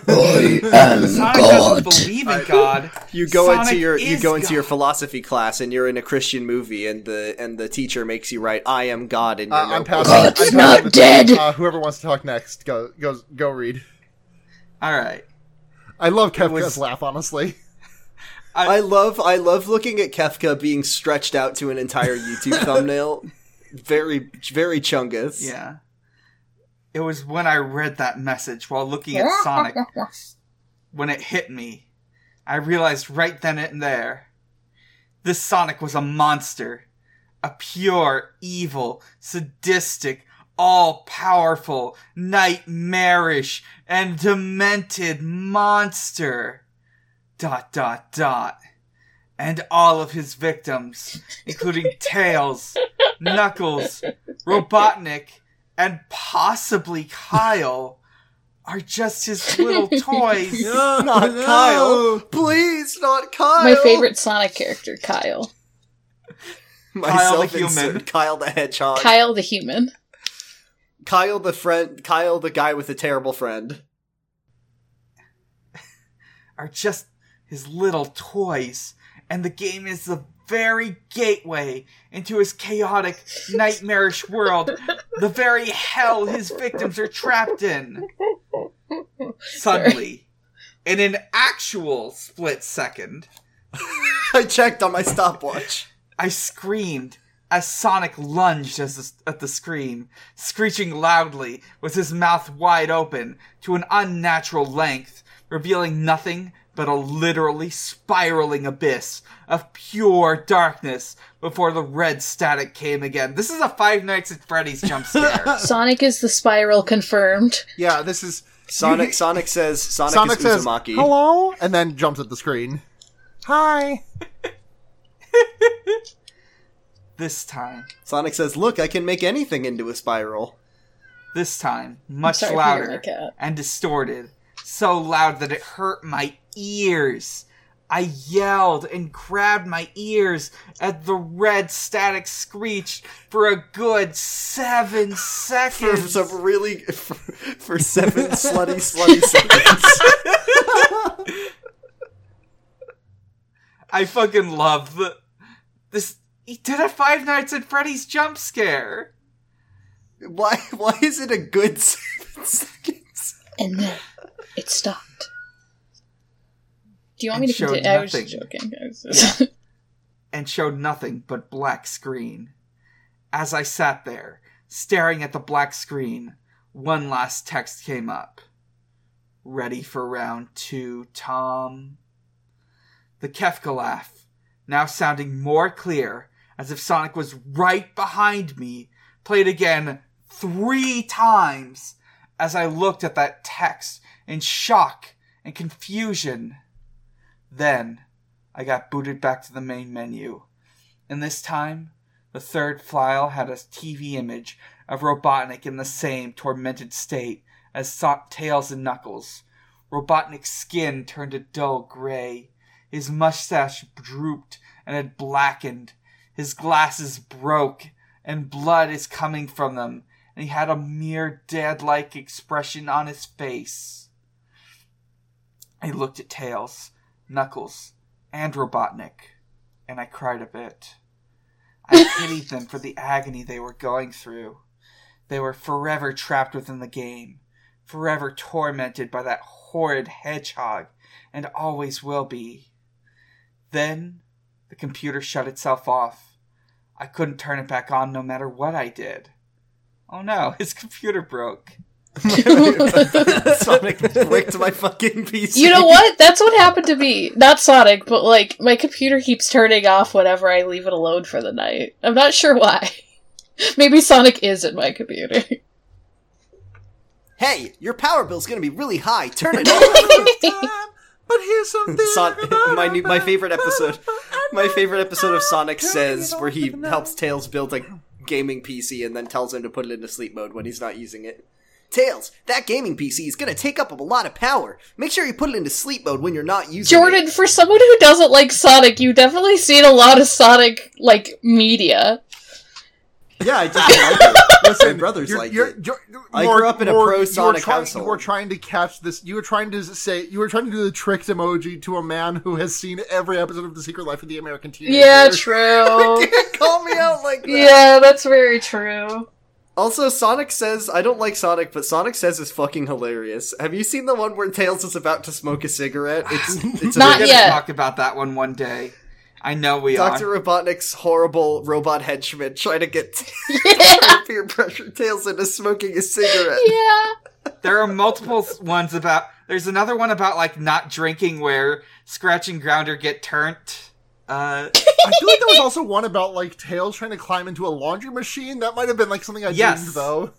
I am Sonic God. doesn't believe in God. You go Sonic into your you go into your philosophy class and you're in a Christian movie and the and the teacher makes you write I am God in your Uh, I'm passing. God's I'm not the- dead. Uh, whoever wants to talk next, go go go read. All right. I love Kefka's was- laugh, honestly. I love I love looking at Kefka being stretched out to an entire YouTube thumbnail. Very very chungus. Yeah. It was when I read that message while looking at Sonic when it hit me. I realized right then and there this Sonic was a monster. A pure, evil, sadistic, all powerful, nightmarish, and demented monster. Dot dot dot. And all of his victims, including Tails, Knuckles, Robotnik, and possibly Kyle, are just his little toys. Not Kyle. Please, not Kyle. My favorite Sonic character, Kyle. Myself Kyle the human. Kyle the hedgehog. Kyle the human. Kyle the friend. Kyle the guy with a terrible friend. are just his little toys, and the game is the very gateway into his chaotic, nightmarish world, the very hell his victims are trapped in. Suddenly, in an actual split second, I checked on my stopwatch. I screamed as Sonic lunged at the screen, screeching loudly with his mouth wide open to an unnatural length, revealing nothing but a literally spiraling abyss of pure darkness before the red static came again. This is a Five Nights at Freddy's jump scare. Sonic is the spiral confirmed. Yeah, this is Sonic. Sonic says. Sonic, Sonic is says Uzumaki. hello, and then jumps at the screen. Hi. this time, Sonic says, "Look, I can make anything into a spiral." this time, much sorry louder and distorted, so loud that it hurt my ears. I yelled and grabbed my ears at the red static screeched for a good seven seconds. For seconds. some really for, for seven slutty slutty seconds. I fucking love the this. He did a Five Nights at Freddy's jump scare. why? Why is it a good seven seconds? And then it stopped. Do you want me to continue? I was nothing. joking. I was just- and showed nothing but black screen. As I sat there, staring at the black screen, one last text came up. Ready for round two, Tom? The Kefka laugh, now sounding more clear, as if Sonic was right behind me, played again three times as I looked at that text in shock and confusion. Then, I got booted back to the main menu. And this time, the third file had a TV image of Robotnik in the same tormented state as Tails and Knuckles. Robotnik's skin turned a dull gray. His mustache drooped and had blackened. His glasses broke, and blood is coming from them, and he had a mere dead like expression on his face. I looked at Tails, Knuckles, and Robotnik, and I cried a bit. I pitied them for the agony they were going through. They were forever trapped within the game, forever tormented by that horrid hedgehog, and always will be. Then the computer shut itself off. I couldn't turn it back on no matter what I did. Oh no, his computer broke. Sonic bricked my fucking PC. you know what? That's what happened to me. Not Sonic, but like my computer keeps turning off whenever I leave it alone for the night. I'm not sure why. Maybe Sonic is in my computer. Hey, your power bill's gonna be really high. Turn it off. But here's something. Son- my new, my favorite episode. My favorite episode of Sonic Says, where he helps Tails build a gaming PC and then tells him to put it into sleep mode when he's not using it. Tails, that gaming PC is gonna take up a lot of power. Make sure you put it into sleep mode when you're not using Jordan, it. Jordan, for someone who doesn't like Sonic, you definitely seen a lot of Sonic like media. Yeah, I just like it. Listen, brothers you're, liked you're, it. you're- I grew up in a Morg, pro you were Sonic trying- household. You were trying to catch this. You were trying to say. You were trying to do the tricked emoji to a man who has seen every episode of The Secret Life of the American Teenager. Yeah, true. Call me out like that. yeah, that's very true. Also, Sonic says I don't like Sonic, but Sonic says is fucking hilarious. Have you seen the one where Tails is about to smoke a cigarette? It's it's Not We're a gonna yet. talk about that one one day. I know we Doctor are. Dr. Robotnik's horrible robot henchman trying to get Yeah. peer pressure Tails into smoking a cigarette. yeah. There are multiple ones about. There's another one about like not drinking where Scratch and Grounder get turned. Uh, I feel like there was also one about like Tails trying to climb into a laundry machine. That might have been like something I Yes. didn't though.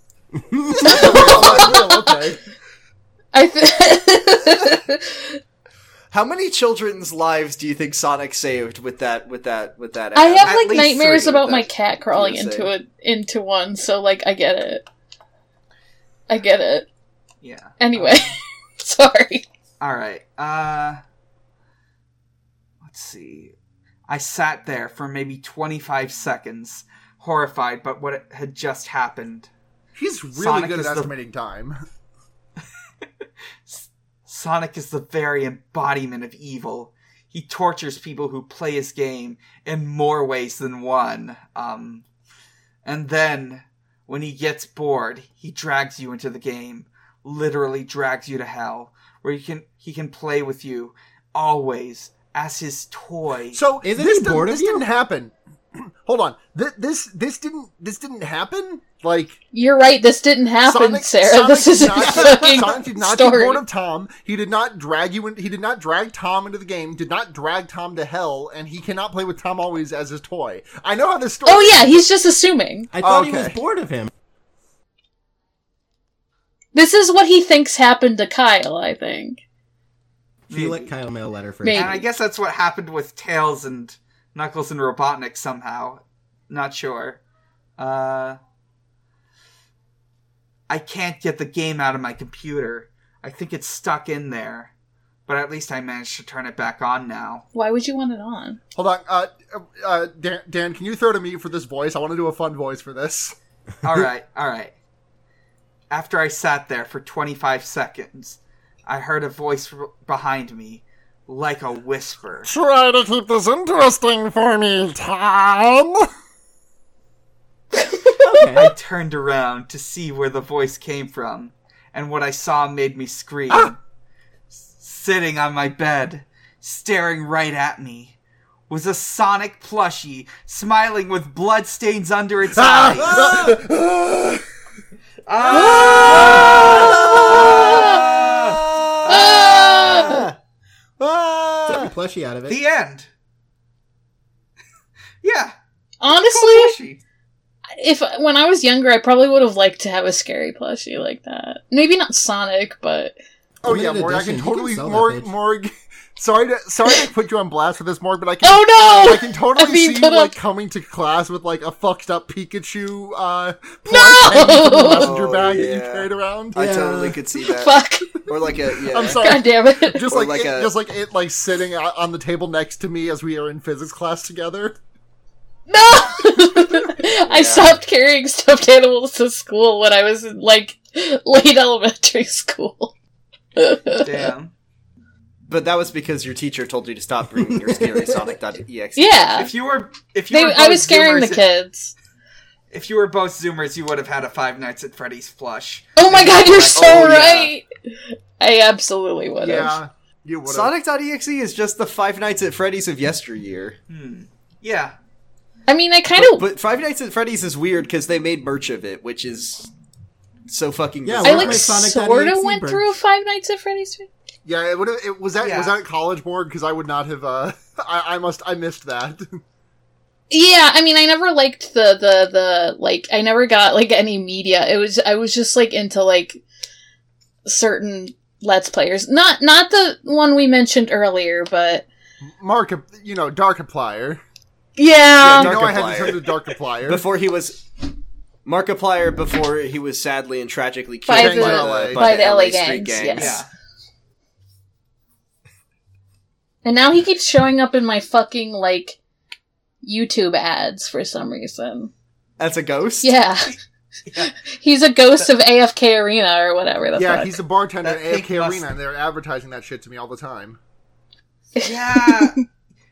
okay. I th- How many children's lives do you think Sonic saved with that with that with that? I have At like nightmares about my cat crawling into it into one, so like I get it. I get it. yeah. Anyway, sorry. All right. Uh, let's see. I sat there for maybe 25 seconds, horrified by what had just happened. He's really Sonic good at the- estimating time. Sonic is the very embodiment of evil. He tortures people who play his game in more ways than one. Um, and then, when he gets bored, he drags you into the game. Literally drags you to hell, where you can he can play with you always as his toy. So Isn't this he didn't- bored of this you? didn't happen. Hold on. Th- this this didn't this didn't happen. Like You're right. This didn't happen, Sonic, Sara. Sonic this did is a not, fucking Sonic did not get story. bored of Tom. He did not drag you in. He did not drag Tom into the game. Did not drag Tom to hell, and he cannot play with Tom always as his toy. I know how this story. oh yeah, he's just assuming. I thought he Okay. was bored of him. This is what he thinks happened to Kyle. I think. If you let Maybe. Kyle mail letter first. Maybe. And I guess that's what happened with Tails and Knuckles and Robotnik somehow. Not sure. Uh, I can't get the game out of my computer. I think it's stuck in there. But at least I managed to turn it back on now. Why would you want it on? Hold on. Uh, uh, Dan, Dan, can you throw to me for this voice? I want to do a fun voice for this. Alright, alright. After I sat there for 25 seconds, I heard a voice r- behind me, like a whisper. Try to keep this interesting for me, Tom. Okay. I turned around to see where the voice came from, and what I saw made me scream. Ah! S- Sitting on my bed, staring right at me, was a Sonic plushie, smiling with bloodstains under its ah! eyes. Ah! ah! Took a plushie out of it. The end. yeah. Honestly, if when I was younger, I probably would have liked to have a scary plushie like that. Maybe not Sonic, but Oh yeah, Limited Morg. I can You can totally sell that Morg. Morg. Sorry to sorry to put you on blast for this, Morg, but I can. oh no! I can totally I'm being see you put like up. coming to class with like a fucked up Pikachu uh plush No! hanging from the messenger Oh, bag that you carried around. I Yeah. totally could see that. Fuck! Or like a yeah. I'm sorry. God damn it! Just Or like, like it, a- just like it like sitting on the table next to me as we are in physics class together. No! I stopped carrying stuffed animals to school when I was in like late elementary school. Damn. But that was because your teacher told you to stop bringing your scary Sonic.exe. Yeah. If you were, if you They, were, I was both scaring the kids. If you were both Zoomers, you would have had a Five Nights at Freddy's plush. Oh my god, you're so Oh, yeah. right! I absolutely would have. Yeah, you would. Sonic.exe is just the Five Nights at Freddy's of yesteryear. Hmm. Yeah. I mean, I kind of. But Five Nights at Freddy's is weird because they made merch of it, which is so fucking. Yeah, bizarre. I like Sonic sort of went bird? through Five Nights at Freddy's. Yeah, it would. It was that. Yeah. Was that at college board? Because I would not have. uh I, I must. I missed that. Yeah, I mean, I never liked the the the like. I never got like any media. It was I was just like into like certain Let's Players. Not not the one we mentioned earlier, but Mark, you know, Darkiplier. yeah, You know, I had Darkiplier. to turn to Darkiplier. before he was Markiplier before he was sadly and tragically killed By by, the- the, by the LA street gangs, gangs. yes. Yeah. and now he keeps showing up in my fucking like YouTube ads for some reason. As a ghost. Yeah, He's a ghost of AFK Arena or whatever the yeah, fuck. he's a bartender at That pink AFK must- Arena, and they're advertising that shit to me all the time. Yeah,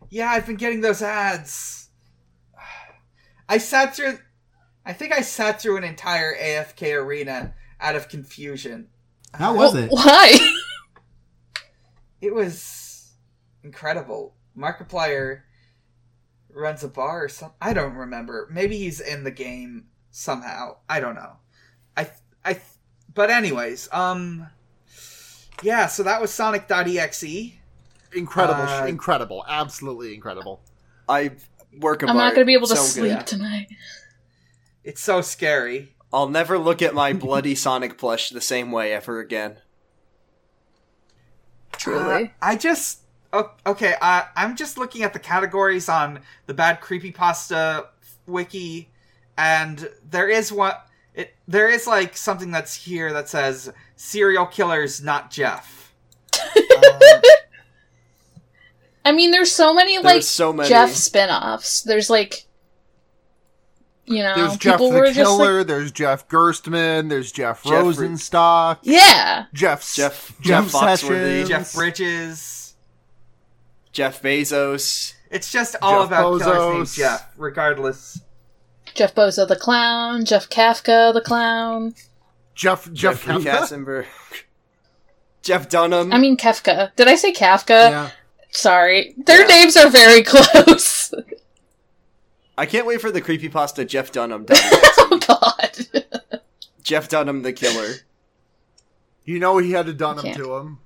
yeah, I've been getting those ads. I sat through. I think I sat through an entire AFK arena out of confusion. How was it? Why? It was incredible. Markiplier runs a bar or something. I don't remember. Maybe he's in the game somehow. I don't know. I I but anyways, um yeah, so that was Sonic.exe. Incredible, Uh, incredible, absolutely incredible. I work I'm not gonna be able to So sleep good. tonight. It's so scary. I'll never look at my bloody Sonic plush the same way ever again. Truly. Uh, I just o- okay. Uh, I'm just looking at the categories on the bad creepy pasta wiki, and there is what it there is like something that's here that says serial killers, not Jeff. Uh, I mean, there's so many There's like so many. Jeff spin-offs. There's like, you know, There's Jeff people the were just Killer. like, there's Jeff Gerstmann. There's Jeff, Jeff Re- Rosenstock. yeah. Jeff Jeff Jeff Jeff Foxworthy, Sessions. Jeff Bridges. Jeff Bezos. It's just all Jeff about killers named Bezos. Jeff, regardless. Jeff Bozo the clown, Jeff Kafka the clown. Jeff Jeff Jeffrey Kafka. Katzenberg. Jeff Dunham. I mean Kafka. Did I say Kafka? Yeah. Sorry. Their Yeah. names are very close. I can't wait for the creepypasta Jeff Dunham. oh god. Jeff Dunham the killer. You know he had to done him to him.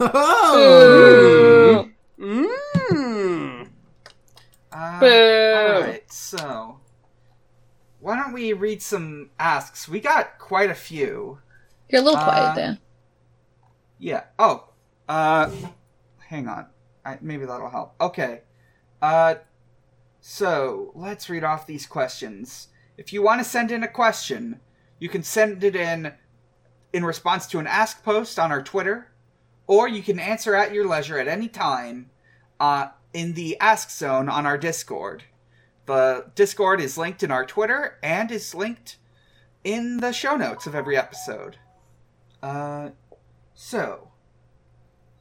Oh. Boo. Mmm. Uh, Boo. Alright, so. Why don't we read some asks? We got quite a few. You're a little quiet, Uh, Dan. Yeah. Oh. Uh. Hang on. I, maybe that'll help. Okay. Uh. So let's read off these questions. If you want to send in a question, you can send it in in response to an ask post on our Twitter, or you can answer at your leisure at any time uh, in the ask zone on our Discord. The Discord is linked in our Twitter and is linked in the show notes of every episode. Uh, so,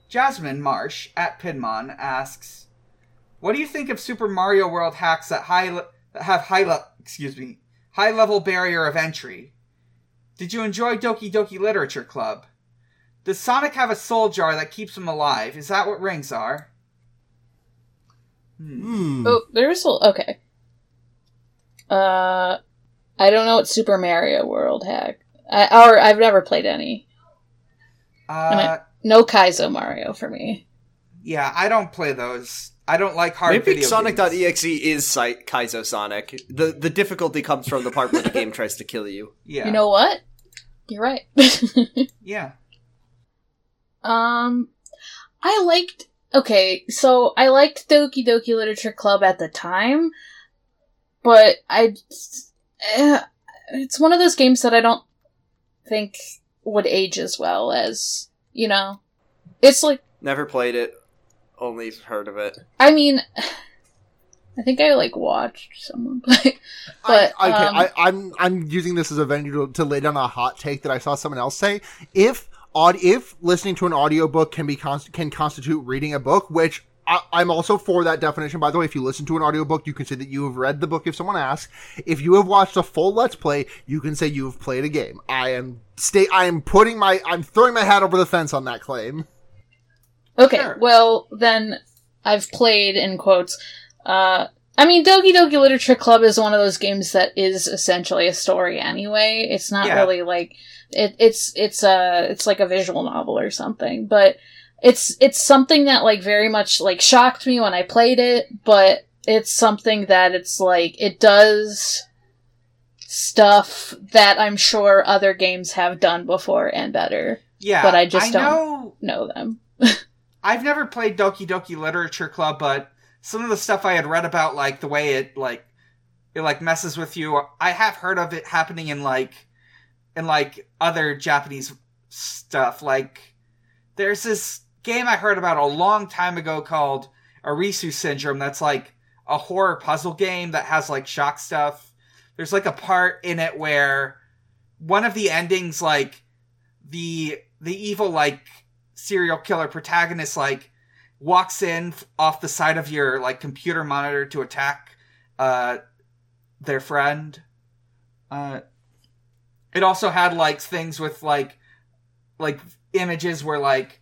Jasmine Marsh at Pinmon asks, "What do you think of Super Mario World hacks that high le- that have high le- excuse me high level barrier of entry? Did you enjoy Doki Doki Literature Club? Does Sonic have a soul jar that keeps him alive? Is that what rings are?" Hmm. Hmm. Oh, there's a okay. Uh, I don't know what Super Mario World hack. I, or I've never played any. Uh, No Kaizo Mario for me. yeah, I don't play those. I don't like hard Maybe video games. Sonic.exe is Cy- Kaizo Sonic. The the difficulty comes from the part where the game tries to kill you. Yeah, You know what? You're right. yeah. um, I liked. Okay, so I liked Doki Doki Literature Club at the time, but I. eh, It's one of those games that I don't think would age as well as you know. It's like Never played it. Only heard of it. I mean, I think I like watched someone play, but I, okay, um, I, I'm I'm using this as a venue to, to lay down a hot take that I saw someone else say. If odd, if listening to an audiobook can be const- can constitute reading a book, which I, I'm also for that definition. By the way, if you listen to an audiobook, you can say that you have read the book. If someone asks, if you have watched a full Let's Play, you can say you have played a game. I am stay. I am putting my. I'm throwing my hat over the fence on that claim. okay. Sure. Well, then I've played in quotes. Uh, I mean, Doki Doki Literature Club is one of those games that is essentially a story anyway. It's not Yeah. really like it, it's it's a it's like a visual novel or something, but it's it's something that like very much like shocked me when I played it, but it's something that it's like it does stuff that I'm sure other games have done before and better. Yeah, But I just don't- know Know them. I've never played Doki Doki Literature Club, but some of the stuff I had read about, like the way it like it like messes with you, I have heard of it happening in like in like other Japanese stuff. Like there's this game I heard about a long time ago called Arisu Syndrome. That's like a horror puzzle game that has like shock stuff. there's like a part in it where one of the endings like the the evil like serial killer protagonist like walks in off the side of your like computer monitor to attack uh their friend uh it also had like things with like like images where like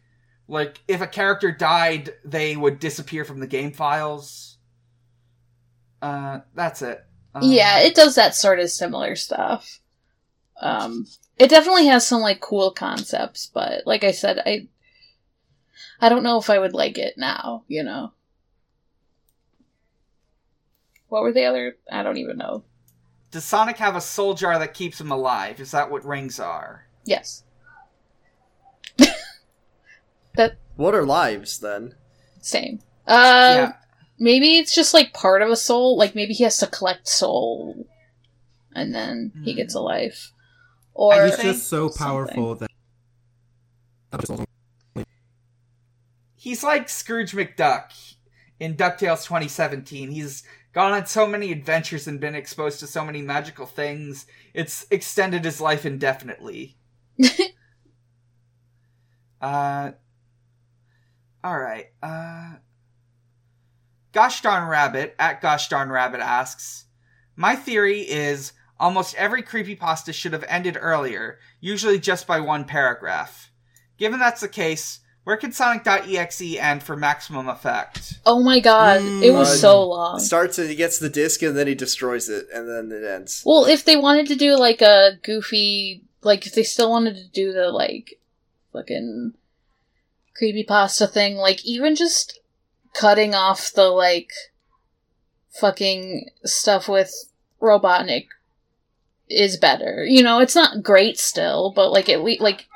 like if a character died they would disappear from the game files uh that's it Um, yeah, it does that sort of similar stuff. Um, it definitely has some like cool concepts, but like I said, I I don't know if I would like it now. You know, what were the other? I don't even know. does sonic have a soul jar that keeps him alive is that what rings are Yes, What are lives then? same. Uh, yeah maybe it's just like part of a soul. Like maybe he has to collect soul, and then he Hmm. gets a life. Or I He's just so something. powerful that. he's like Scrooge McDuck in DuckTales 2017. He's gone on so many adventures and been exposed to so many magical things. It's extended his life indefinitely. uh All right. Uh Gosh darn rabbit at Gosh darn rabbit asks, "My theory is almost every creepypasta should have ended earlier, usually just by one paragraph. Given that's the case, where can Sonic.exe end for maximum effect? oh my god, it was Mm. so long. Starts and he gets the disc and then he destroys it and then it ends. Well, if they wanted to do like a goofy, like if they still wanted to do the like fucking creepypasta thing, like even just cutting off the like fucking stuff with Robotnik is better. You know, it's not great still, but like at least like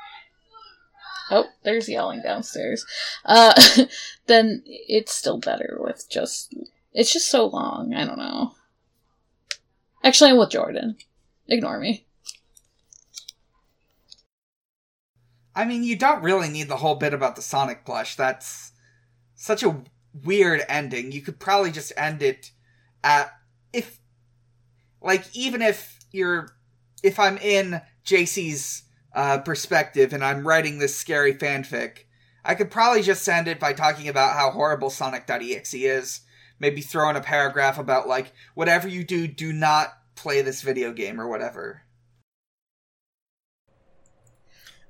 Oh, there's yelling downstairs. Uh then it's still better with just it's just so long. I don't know. Actually, I'm with Jordan. Ignore me. I mean, you don't really need the whole bit about the Sonic plush. That's such a weird ending. You could probably just end it at if like even if you're if I'm in JC's uh, perspective and I'm writing this scary fanfic, I could probably just end it by talking about how horrible Sonic.exe is. Maybe throw in a paragraph about like whatever you do, do not play this video game or whatever.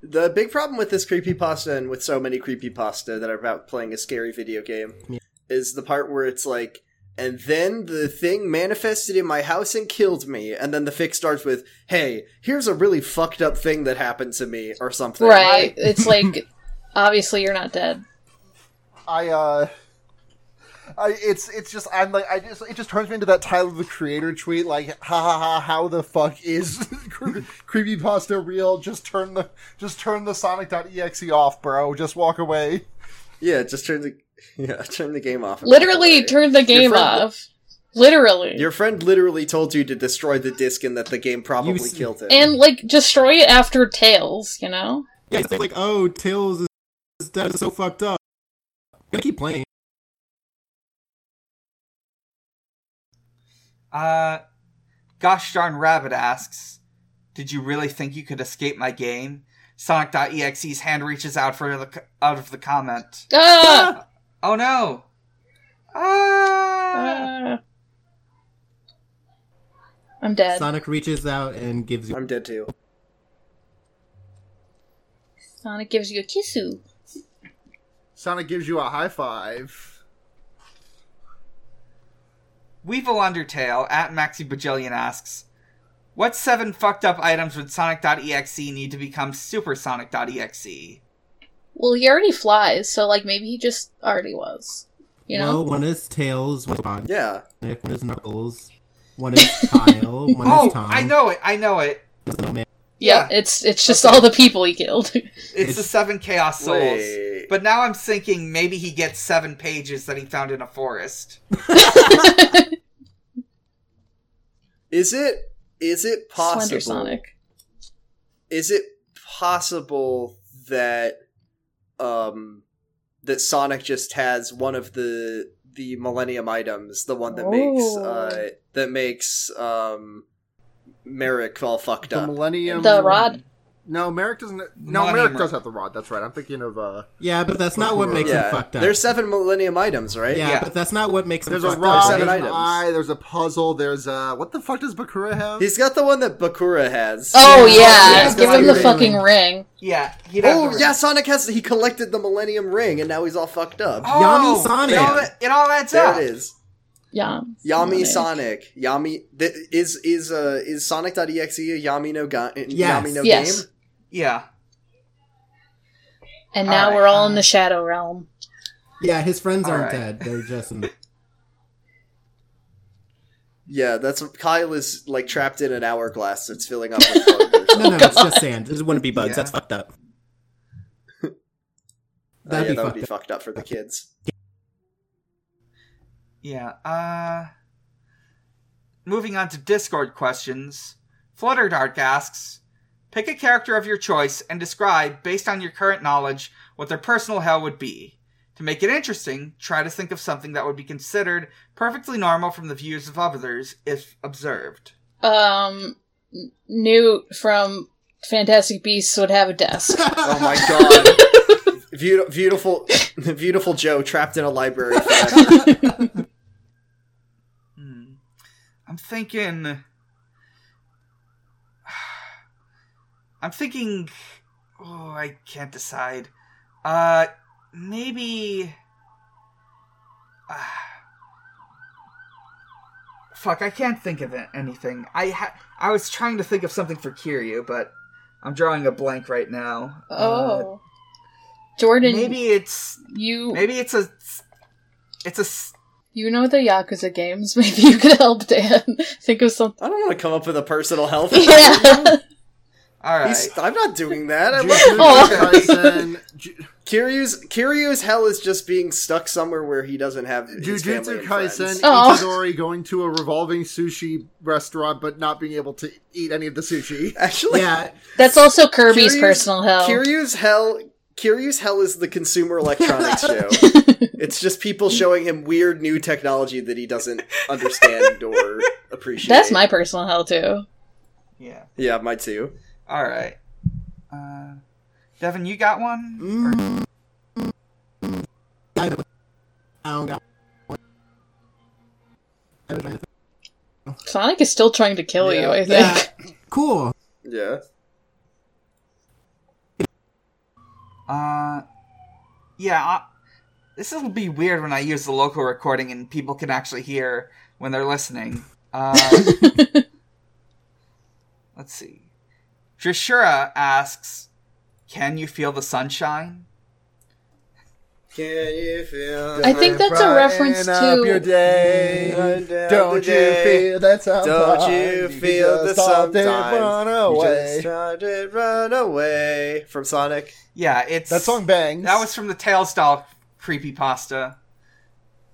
The big problem with this creepypasta and with so many creepypasta that are about playing a scary video game Yeah. is the part where it's like, and then the thing manifested in my house and killed me, and then the fic starts with, hey, here's a really fucked up thing that happened to me, or something. Right. it's like obviously you're not dead. I uh I it's it's just I'm like I just it just turns me into that Tyler the Creator tweet like ha ha ha how the fuck is creepy pasta real just turn the just turn the sonic.exe off bro just walk away Yeah, just turn the yeah, turn the game off. Literally turn the game friend- off. Literally. Your friend literally told you to destroy the disc and that the game probably You killed it. and like destroy it after Tails, you know? Yeah, it's like, oh, Tails is. Is so fucked up. I'm gonna keep playing. Uh, gosh darn rabbit asks, "Did you really think you could escape my game?" Sonic.exe's hand reaches out for the out of the comment. Ah! Oh no! Ah! Ah. I'm dead. Sonic reaches out and gives you. I'm dead too. Sonic gives you a kissu. Sonic gives you a high five Weevil Undertale at Maxi Bajillion asks, "What seven fucked up items would Sonic.exe need to become Super Sonic.exe?" Well, he already flies, so like maybe he just already was. You know? Well, one is Tails, one is Sonic, Yeah. one is Knuckles, one is Kyle, one Oh, is Tom. I know it! I know it! one is Snowman. yeah, it's it's just all the people he killed. It's the seven Chaos Souls. Wait. But now I'm thinking maybe he gets seven pages that he found in a forest. Is it is it possible Slender Sonic. is it possible that um that Sonic just has one of the the Millennium items, the one that makes Oh. uh that makes um Marik all fucked The up. Millennium. The rod. No, Marik doesn't. No, Millennium Marik Rod. does have the rod. That's right. I'm thinking of. uh Yeah, but that's not what makes yeah, him fucked up. there's seven Millennium items, right? yeah, yeah. but that's not what makes him There's a rod. up. seven There's an items. eye. There's a puzzle. There's a. What the fuck does Bakura have? He's got the one that Bakura has. Oh Yeah, yeah, he's give him the the fucking ring. ring. Yeah. Oh the- yeah, Sonic has. He collected the Millennium Ring, and now he's all fucked up. Oh, Yami Sonic. It all, it all adds there up. it is. Yeah. Yami Sonic. Sonic. Yami th- is is uh is Sonic.exe a Yami no ga- Yes. Yami no Yes. game? Yeah. And now Alright, we're all in um, the Shadow Realm. Yeah, his friends aren't Alright. dead. They're just in the... Yeah, that's Kyle is like trapped in an hourglass that's filling up with No, no, something. it's just sand. It wouldn't be bugs. Yeah. That's fucked up. Uh, That'd yeah, be that would fucked be up. fucked up for the kids. Yeah. Uh. Moving on to Discord questions. Flutterdark asks Pick a character of your choice and describe, based on your current knowledge, what their personal hell would be. To make it interesting, try to think of something that would be considered perfectly normal from the views of others if observed. Um, Newt from Fantastic Beasts would have a desk. Oh my god. Beau- beautiful beautiful Joe trapped in a library. Hmm. I'm thinking. I'm thinking. Oh, I can't decide. Uh, maybe. Ah. fuck, I can't think of anything. I ha- I was trying to think of something for Kiryu, but I'm drawing a blank right now. Uh, Oh. Jordan, maybe it's you maybe it's a it's a. you know the Yakuza games. Maybe you could help Dan think of something. I don't want to come up with a personal health. Yeah. All right. He's- I'm not doing that. I love Jujutsu. Kaisen. Kiryu's Kiryu's hell is just being stuck somewhere where he doesn't have Jujutsu Kaisen. Oh. Itadori going to a revolving sushi restaurant but not being able to eat any of the sushi. Actually, Yeah, That's also Kirby's Kiryu's- personal hell. Kiryu's hell Kiryu's hell is the consumer electronics show. It's just people showing him weird new technology that he doesn't understand or appreciate. That's my personal hell too. yeah. Yeah, mine too. All right. Uh, Devon, you got one? Or- I don't I don't got one. I don't. Sonic is still trying to kill you. I think. Yeah, cool. Yeah. Uh, yeah. Uh, this will be weird when I use the local recording and people can actually hear when they're listening. Uh, let's see. Trishura asks, "Can you feel the sunshine?" Can you feel? I think that's a reference to. Your day. Don't you feel that sometimes Don't you feel the just sometimes run you away? just started run away from Sonic? Yeah, it's That song bangs. That was from the Tails doll creepy pasta.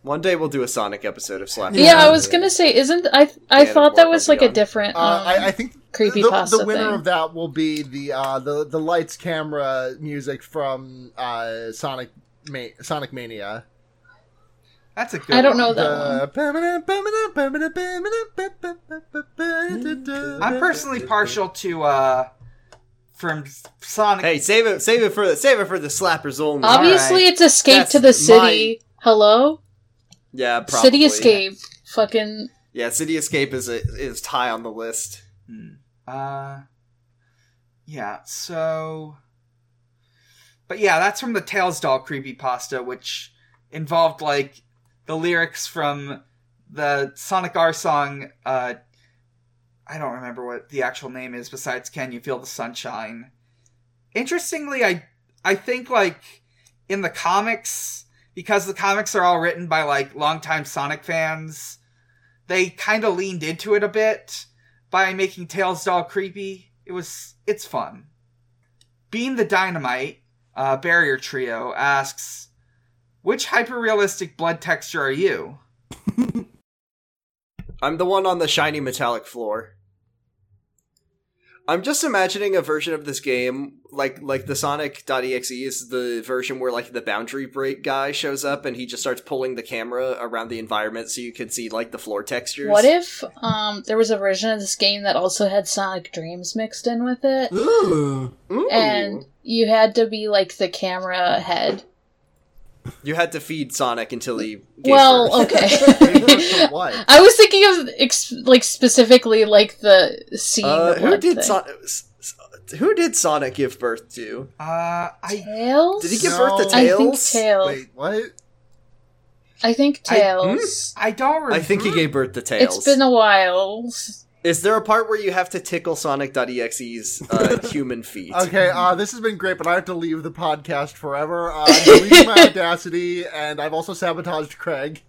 One day we'll do a Sonic episode of Slap. Yeah, I was gonna say, isn't I? I Yeah, thought that was like be a on. different. Uh, Um, I, I think creepy the, pasta the winner thing. of that will be the uh, the the lights camera music from uh, Sonic Ma- Sonic Mania. That's a good. I don't one. know that The- I'm personally partial to uh from Sonic. Hey, save it, save it for the save it for the slappers only. Obviously, Alright. it's Escape That's to the City. Hello, yeah, probably. City Escape. Fucking Yeah, City Escape is a, is high on the list. Uh, yeah. So, but yeah, that's from the Tails doll creepy pasta, which involved like the lyrics from the Sonic R song. Uh, I don't remember what the actual name is besides "Can You Feel the Sunshine." Interestingly, I I think like in the comics because the comics are all written by like longtime Sonic fans, they kind of leaned into it a bit by making Tails doll creepy. It was it's fun. Being the Dynamite, uh, Barrier Trio asks, which hyper-realistic blood texture are you? I'm the one on the shiny metallic floor. I'm just imagining a version of this game like like the Sonic.exe is the version where like the boundary break guy shows up and he just starts pulling the camera around the environment so you can see like the floor textures. What if um there was a version of this game that also had Sonic Dreams mixed in with it, Ooh. Ooh. and you had to be like the camera head? you had to feed Sonic until he gave Well, birth. okay. what? I was thinking of ex- like specifically like the scene. Uh, the who did. Sonic? Who did Sonic give birth to? Uh, I Tails? Did he give No. birth to Tails? I think Tails? Tails. Wait, what? I think I- Tails. I don't. Remember. I think he gave birth to Tails. It's been a while. Is there a part where you have to tickle Sonic.exe's uh, human feet? Okay, uh, this has been great, but I have to leave the podcast forever. Uh, I'm deleting my audacity, and I've also sabotaged Craig.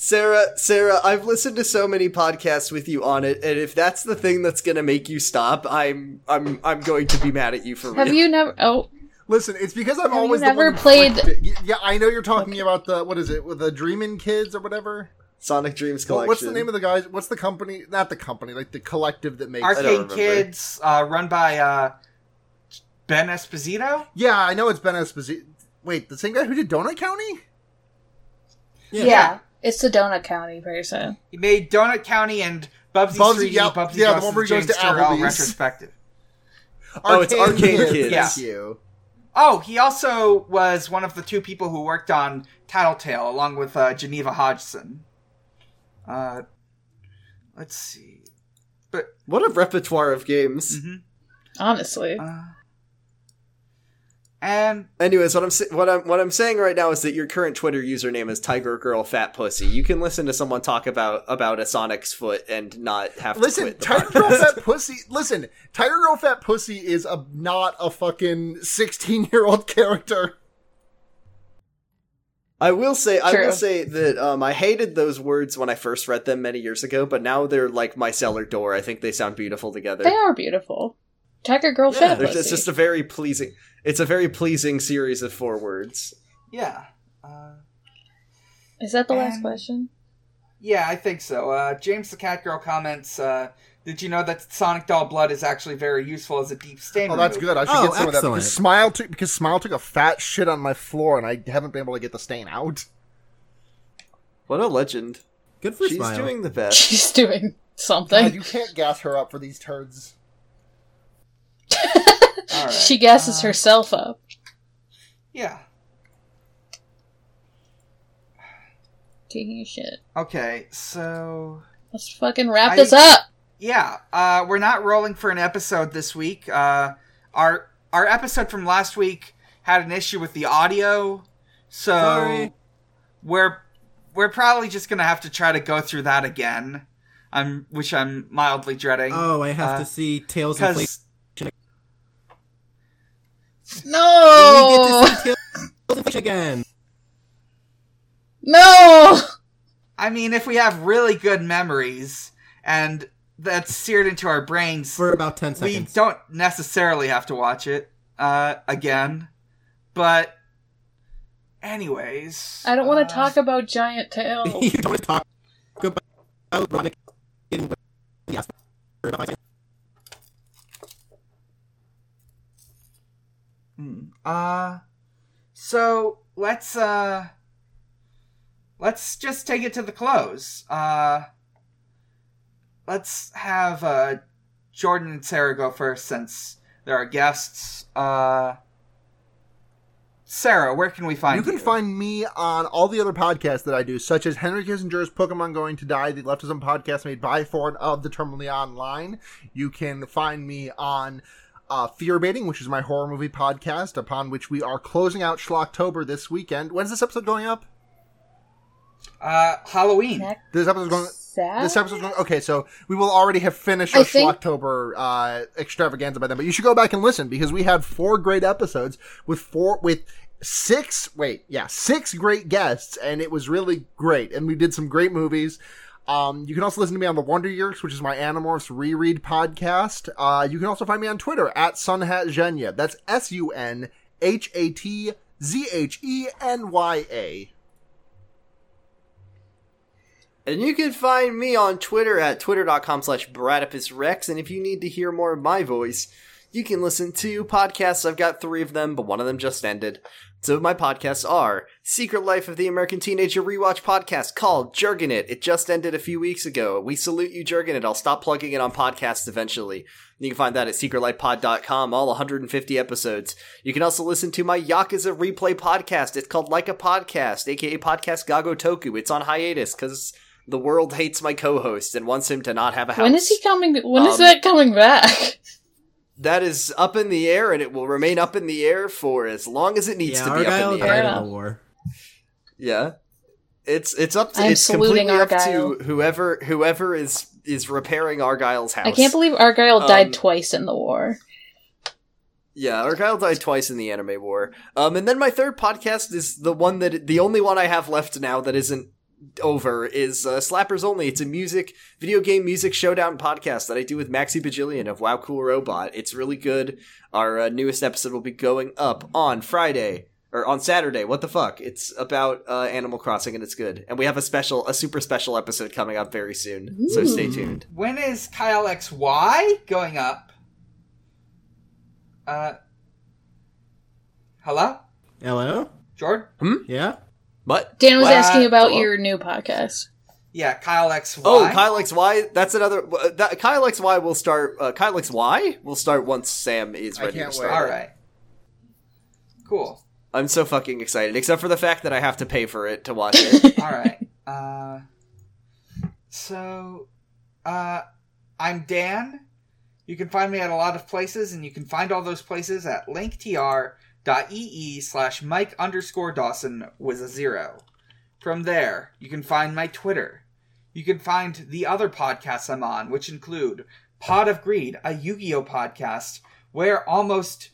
Sara, Sara, I've listened to so many podcasts with you on it, and if that's the thing that's gonna make you stop, I'm I'm I'm going to be mad at you for Have real. you never? Oh, Listen, it's because I'm Have you always the never one played- flicked it. Y- Yeah, I know you're talking about the what is it with the Dreamin' Kids or whatever. Sonic Dreams Well, Collection. what's the name of the guys? What's the company? Not the company, like the collective that makes. don't Arcade. Kids, uh, run by uh, Ben Esposito. Yeah, I know it's Ben Esposito. Wait, the same guy who did Donut County? yeah. It's the Donut County person. He made Donut County and Bubsy, Bubsy, 3D. yep, Bubsy yeah, the goes one where he goes James to Turrell Applebee's. retrospective. Oh, it's Arcade Kids. Yeah. Thank you. Oh, he also was one of the two people who worked on Tattletale, along with uh, Geneva Hodgson. Uh, let's see. But What a repertoire of games. mhm. Honestly, uh, and Anyways, what I'm what I'm what I'm saying right now is that your current Twitter username is Tiger Girl Fat Pussy. You can listen to someone talk about about a Sonic's foot and not have to Listen, quit the Tiger Girl. Fat Pussy. Listen, Tiger Girl Fat Pussy is a not a fucking sixteen year old character. I will say, I will say that um, I hated those words when I first read them many years ago, but now they're like my cellar door. I think they sound beautiful together. they are beautiful. Tiger Girl Yeah, Fat Pussy. it's just a very pleasing. It's a very pleasing series of four words. yeah, uh, Is that the last question? yeah, I think so. Uh, James the Cat Girl comments. Uh, did you know that Sonic Doll blood is actually very useful as a deep stain? Oh, that's good. I should Oh, get some of that excellent. because Smile took because Smile took a fat shit on my floor, and I haven't been able to get the stain out. What a legend! Good for She's Smile. She's doing the best. She's doing something. God, you can't gas her up for these turds. All right. she gasses uh, herself up. Yeah. Taking a shit. Okay, so Let's fucking wrap I- this up. yeah, uh, we're not rolling for an episode this week. Uh, our our episode from last week had an issue with the audio, so Sorry. we're we're probably just gonna have to try to go through that again. I'm which I'm mildly dreading. Oh, I have Uh, to see Tails and Flake. Because No! We get to see Tails and Flake again. No! I mean, if we have really good memories and that's seared into our brains, For about 10 seconds, we don't necessarily have to watch it uh, again. But, anyways, I don't want uh, to talk about giant tails. you don't want to talk about Robotnik in the aspect about my- Hmm. Uh, so let's uh, let's just take it to the close. Uh, let's have uh, Jordan and Sara go first since they're our guests. Uh, Sara, where can we find You you? can find me on all the other podcasts that I do, such as Henry Kissinger's Pokemon Going to Die, the Leftism podcast made by, for, and of the Terminally Online. You can find me on uh, Fear Baiting, which is my horror movie podcast, upon which we are closing out Schlocktober this weekend. When's this episode going up? uh, Halloween. Next This episode's going. Saturday? This episode's going. Okay, so we will already have finished I our think- Schlocktober uh, extravaganza by then. But you should go back and listen because we had four great episodes with four with six. Wait, yeah, six great guests, and it was really great. And we did some great movies. Um, you can also listen to me on the Wonder Years, which is my Animorphs reread podcast. Uh, you can also find me on Twitter at SunhatZhenya. That's S U N H A T Z H E N Y A. And you can find me on Twitter at twitter.com slash bradipusrex. And if you need to hear more of my voice, you can listen to podcasts. I've got three of them, but one of them just ended. So my podcasts are Secret Life of the American Teenager Rewatch podcast called Jergin It. It just ended a few weeks ago. We salute you, Jergin It. I'll stop plugging it on podcasts eventually. You can find that at secretlifepod.com, all 150 episodes. You can also listen to my Yakuza replay podcast. It's called Like a Podcast, aka Podcast ga Gotoku. It's on hiatus because the world hates my co-host and wants him to not have a house. When is he coming? When is Um, that coming back? That is up in the air, and it will remain up in the air for as long as it needs yeah, to be Argyle up in the air. Yeah. in the war. Yeah, it's it's up to I'm it's completely up to whoever whoever is is repairing Argyle's house. I can't believe Argyle Um, died twice in the war. Yeah, Argyle died twice in the anime war. Um, and then my third podcast is the one that the only one I have left now that isn't over is uh, Slappers Only. It's a music video game music showdown podcast that I do with Maxi Bajillion of Wow Cool Robot. It's really good. Our uh, newest episode will be going up on Friday or on Saturday. What the fuck? It's about uh, Animal Crossing and it's good. And we have a special, a super special episode coming up very soon. So stay tuned. When is Kyle XY going up? Uh. Hello? Hello? Jordan? Yeah? What? Dan was What? asking about Hello? your new podcast. Yeah, Kyle XY. Oh, Kyle XY. That's another. uh, That, Kyle XY will start. Uh, Kyle XY will start once Sam is I ready can't to start. wait. Alright. Cool. I'm so fucking excited, except for the fact that I have to pay for it to watch it. Alright. Uh. So. Uh. I'm Dan. You can find me at a lot of places, and you can find all those places at linktr.ee slash Mike underscore Dawson with a zero. From there, you can find my Twitter. You can find the other podcasts I'm on, which include Pod of Greed, a Yu Gi Oh podcast, where almost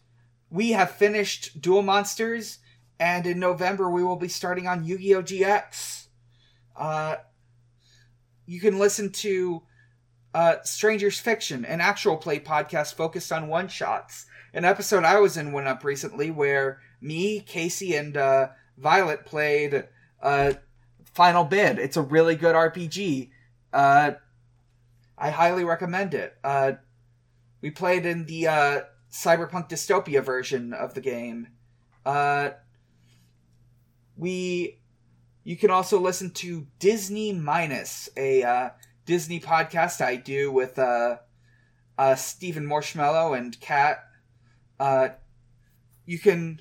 we have finished Duel Monsters, and in November we will be starting on Yu Gi Oh GX. Uh, you can listen to uh, Strangers Fiction, an actual play podcast focused on one shots. An episode I was in went up recently where me, Casey, and uh, Violet played uh, Final Bid. It's a really good RPG. Uh, I highly recommend it. Uh, we played in the Cyberpunk Dystopia version of the game. Uh, we, you can also listen to Disney Minus, a uh, Disney podcast I do with uh, uh, Stephen Marshmallow and Kat. Uh, you can,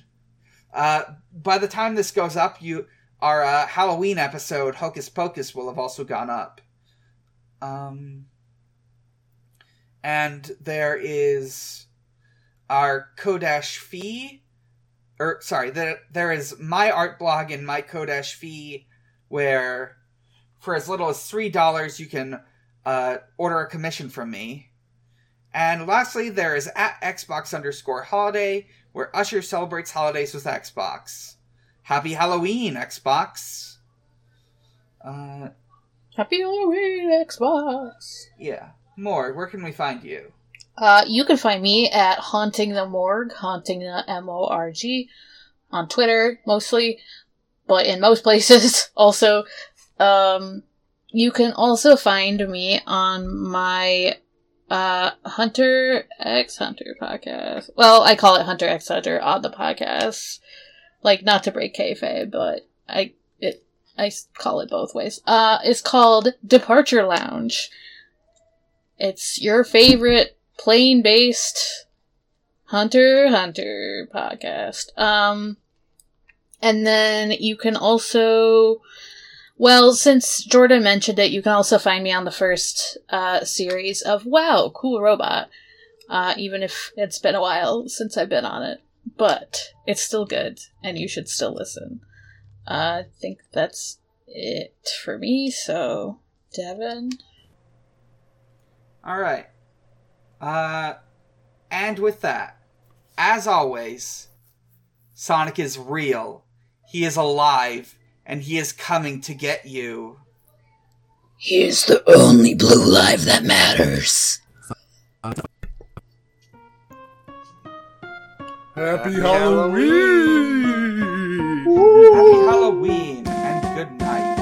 uh, by the time this goes up, you our uh, Halloween episode Hocus Pocus will have also gone up. Um, and there is our Kodash fee, or sorry, there there is my art blog and my Kodash fee, where for as little as three dollars you can uh, order a commission from me. And lastly, there is at Xbox underscore holiday, where Usher celebrates holidays with Xbox. Happy Halloween, Xbox. Uh, Happy Halloween, Xbox. yeah. More, where can we find you? Uh, you can find me at Haunting the Morgue, Haunting the M O R G, on Twitter mostly, but in most places also. Um, you can also find me on my uh Hunter X Hunter podcast. Well, I call it Hunter X Hunter on the podcast. Like not to break kayfabe, but I it I call it both ways. Uh, it's called Departure Lounge. It's your favorite plane based Hunter Hunter podcast. Um and then you can also well, since Jordan mentioned it, you can also find me on the first uh series of Wow, Cool Robot. Uh even if it's been a while since I've been on it. But it's still good and you should still listen. Uh, I think that's it for me, so Devon. All right. Uh, and with that, as always, Sonic is real. He is alive, and he is coming to get you. He is the only blue life that matters. Happy Halloween! Halloween! Happy Halloween and good night.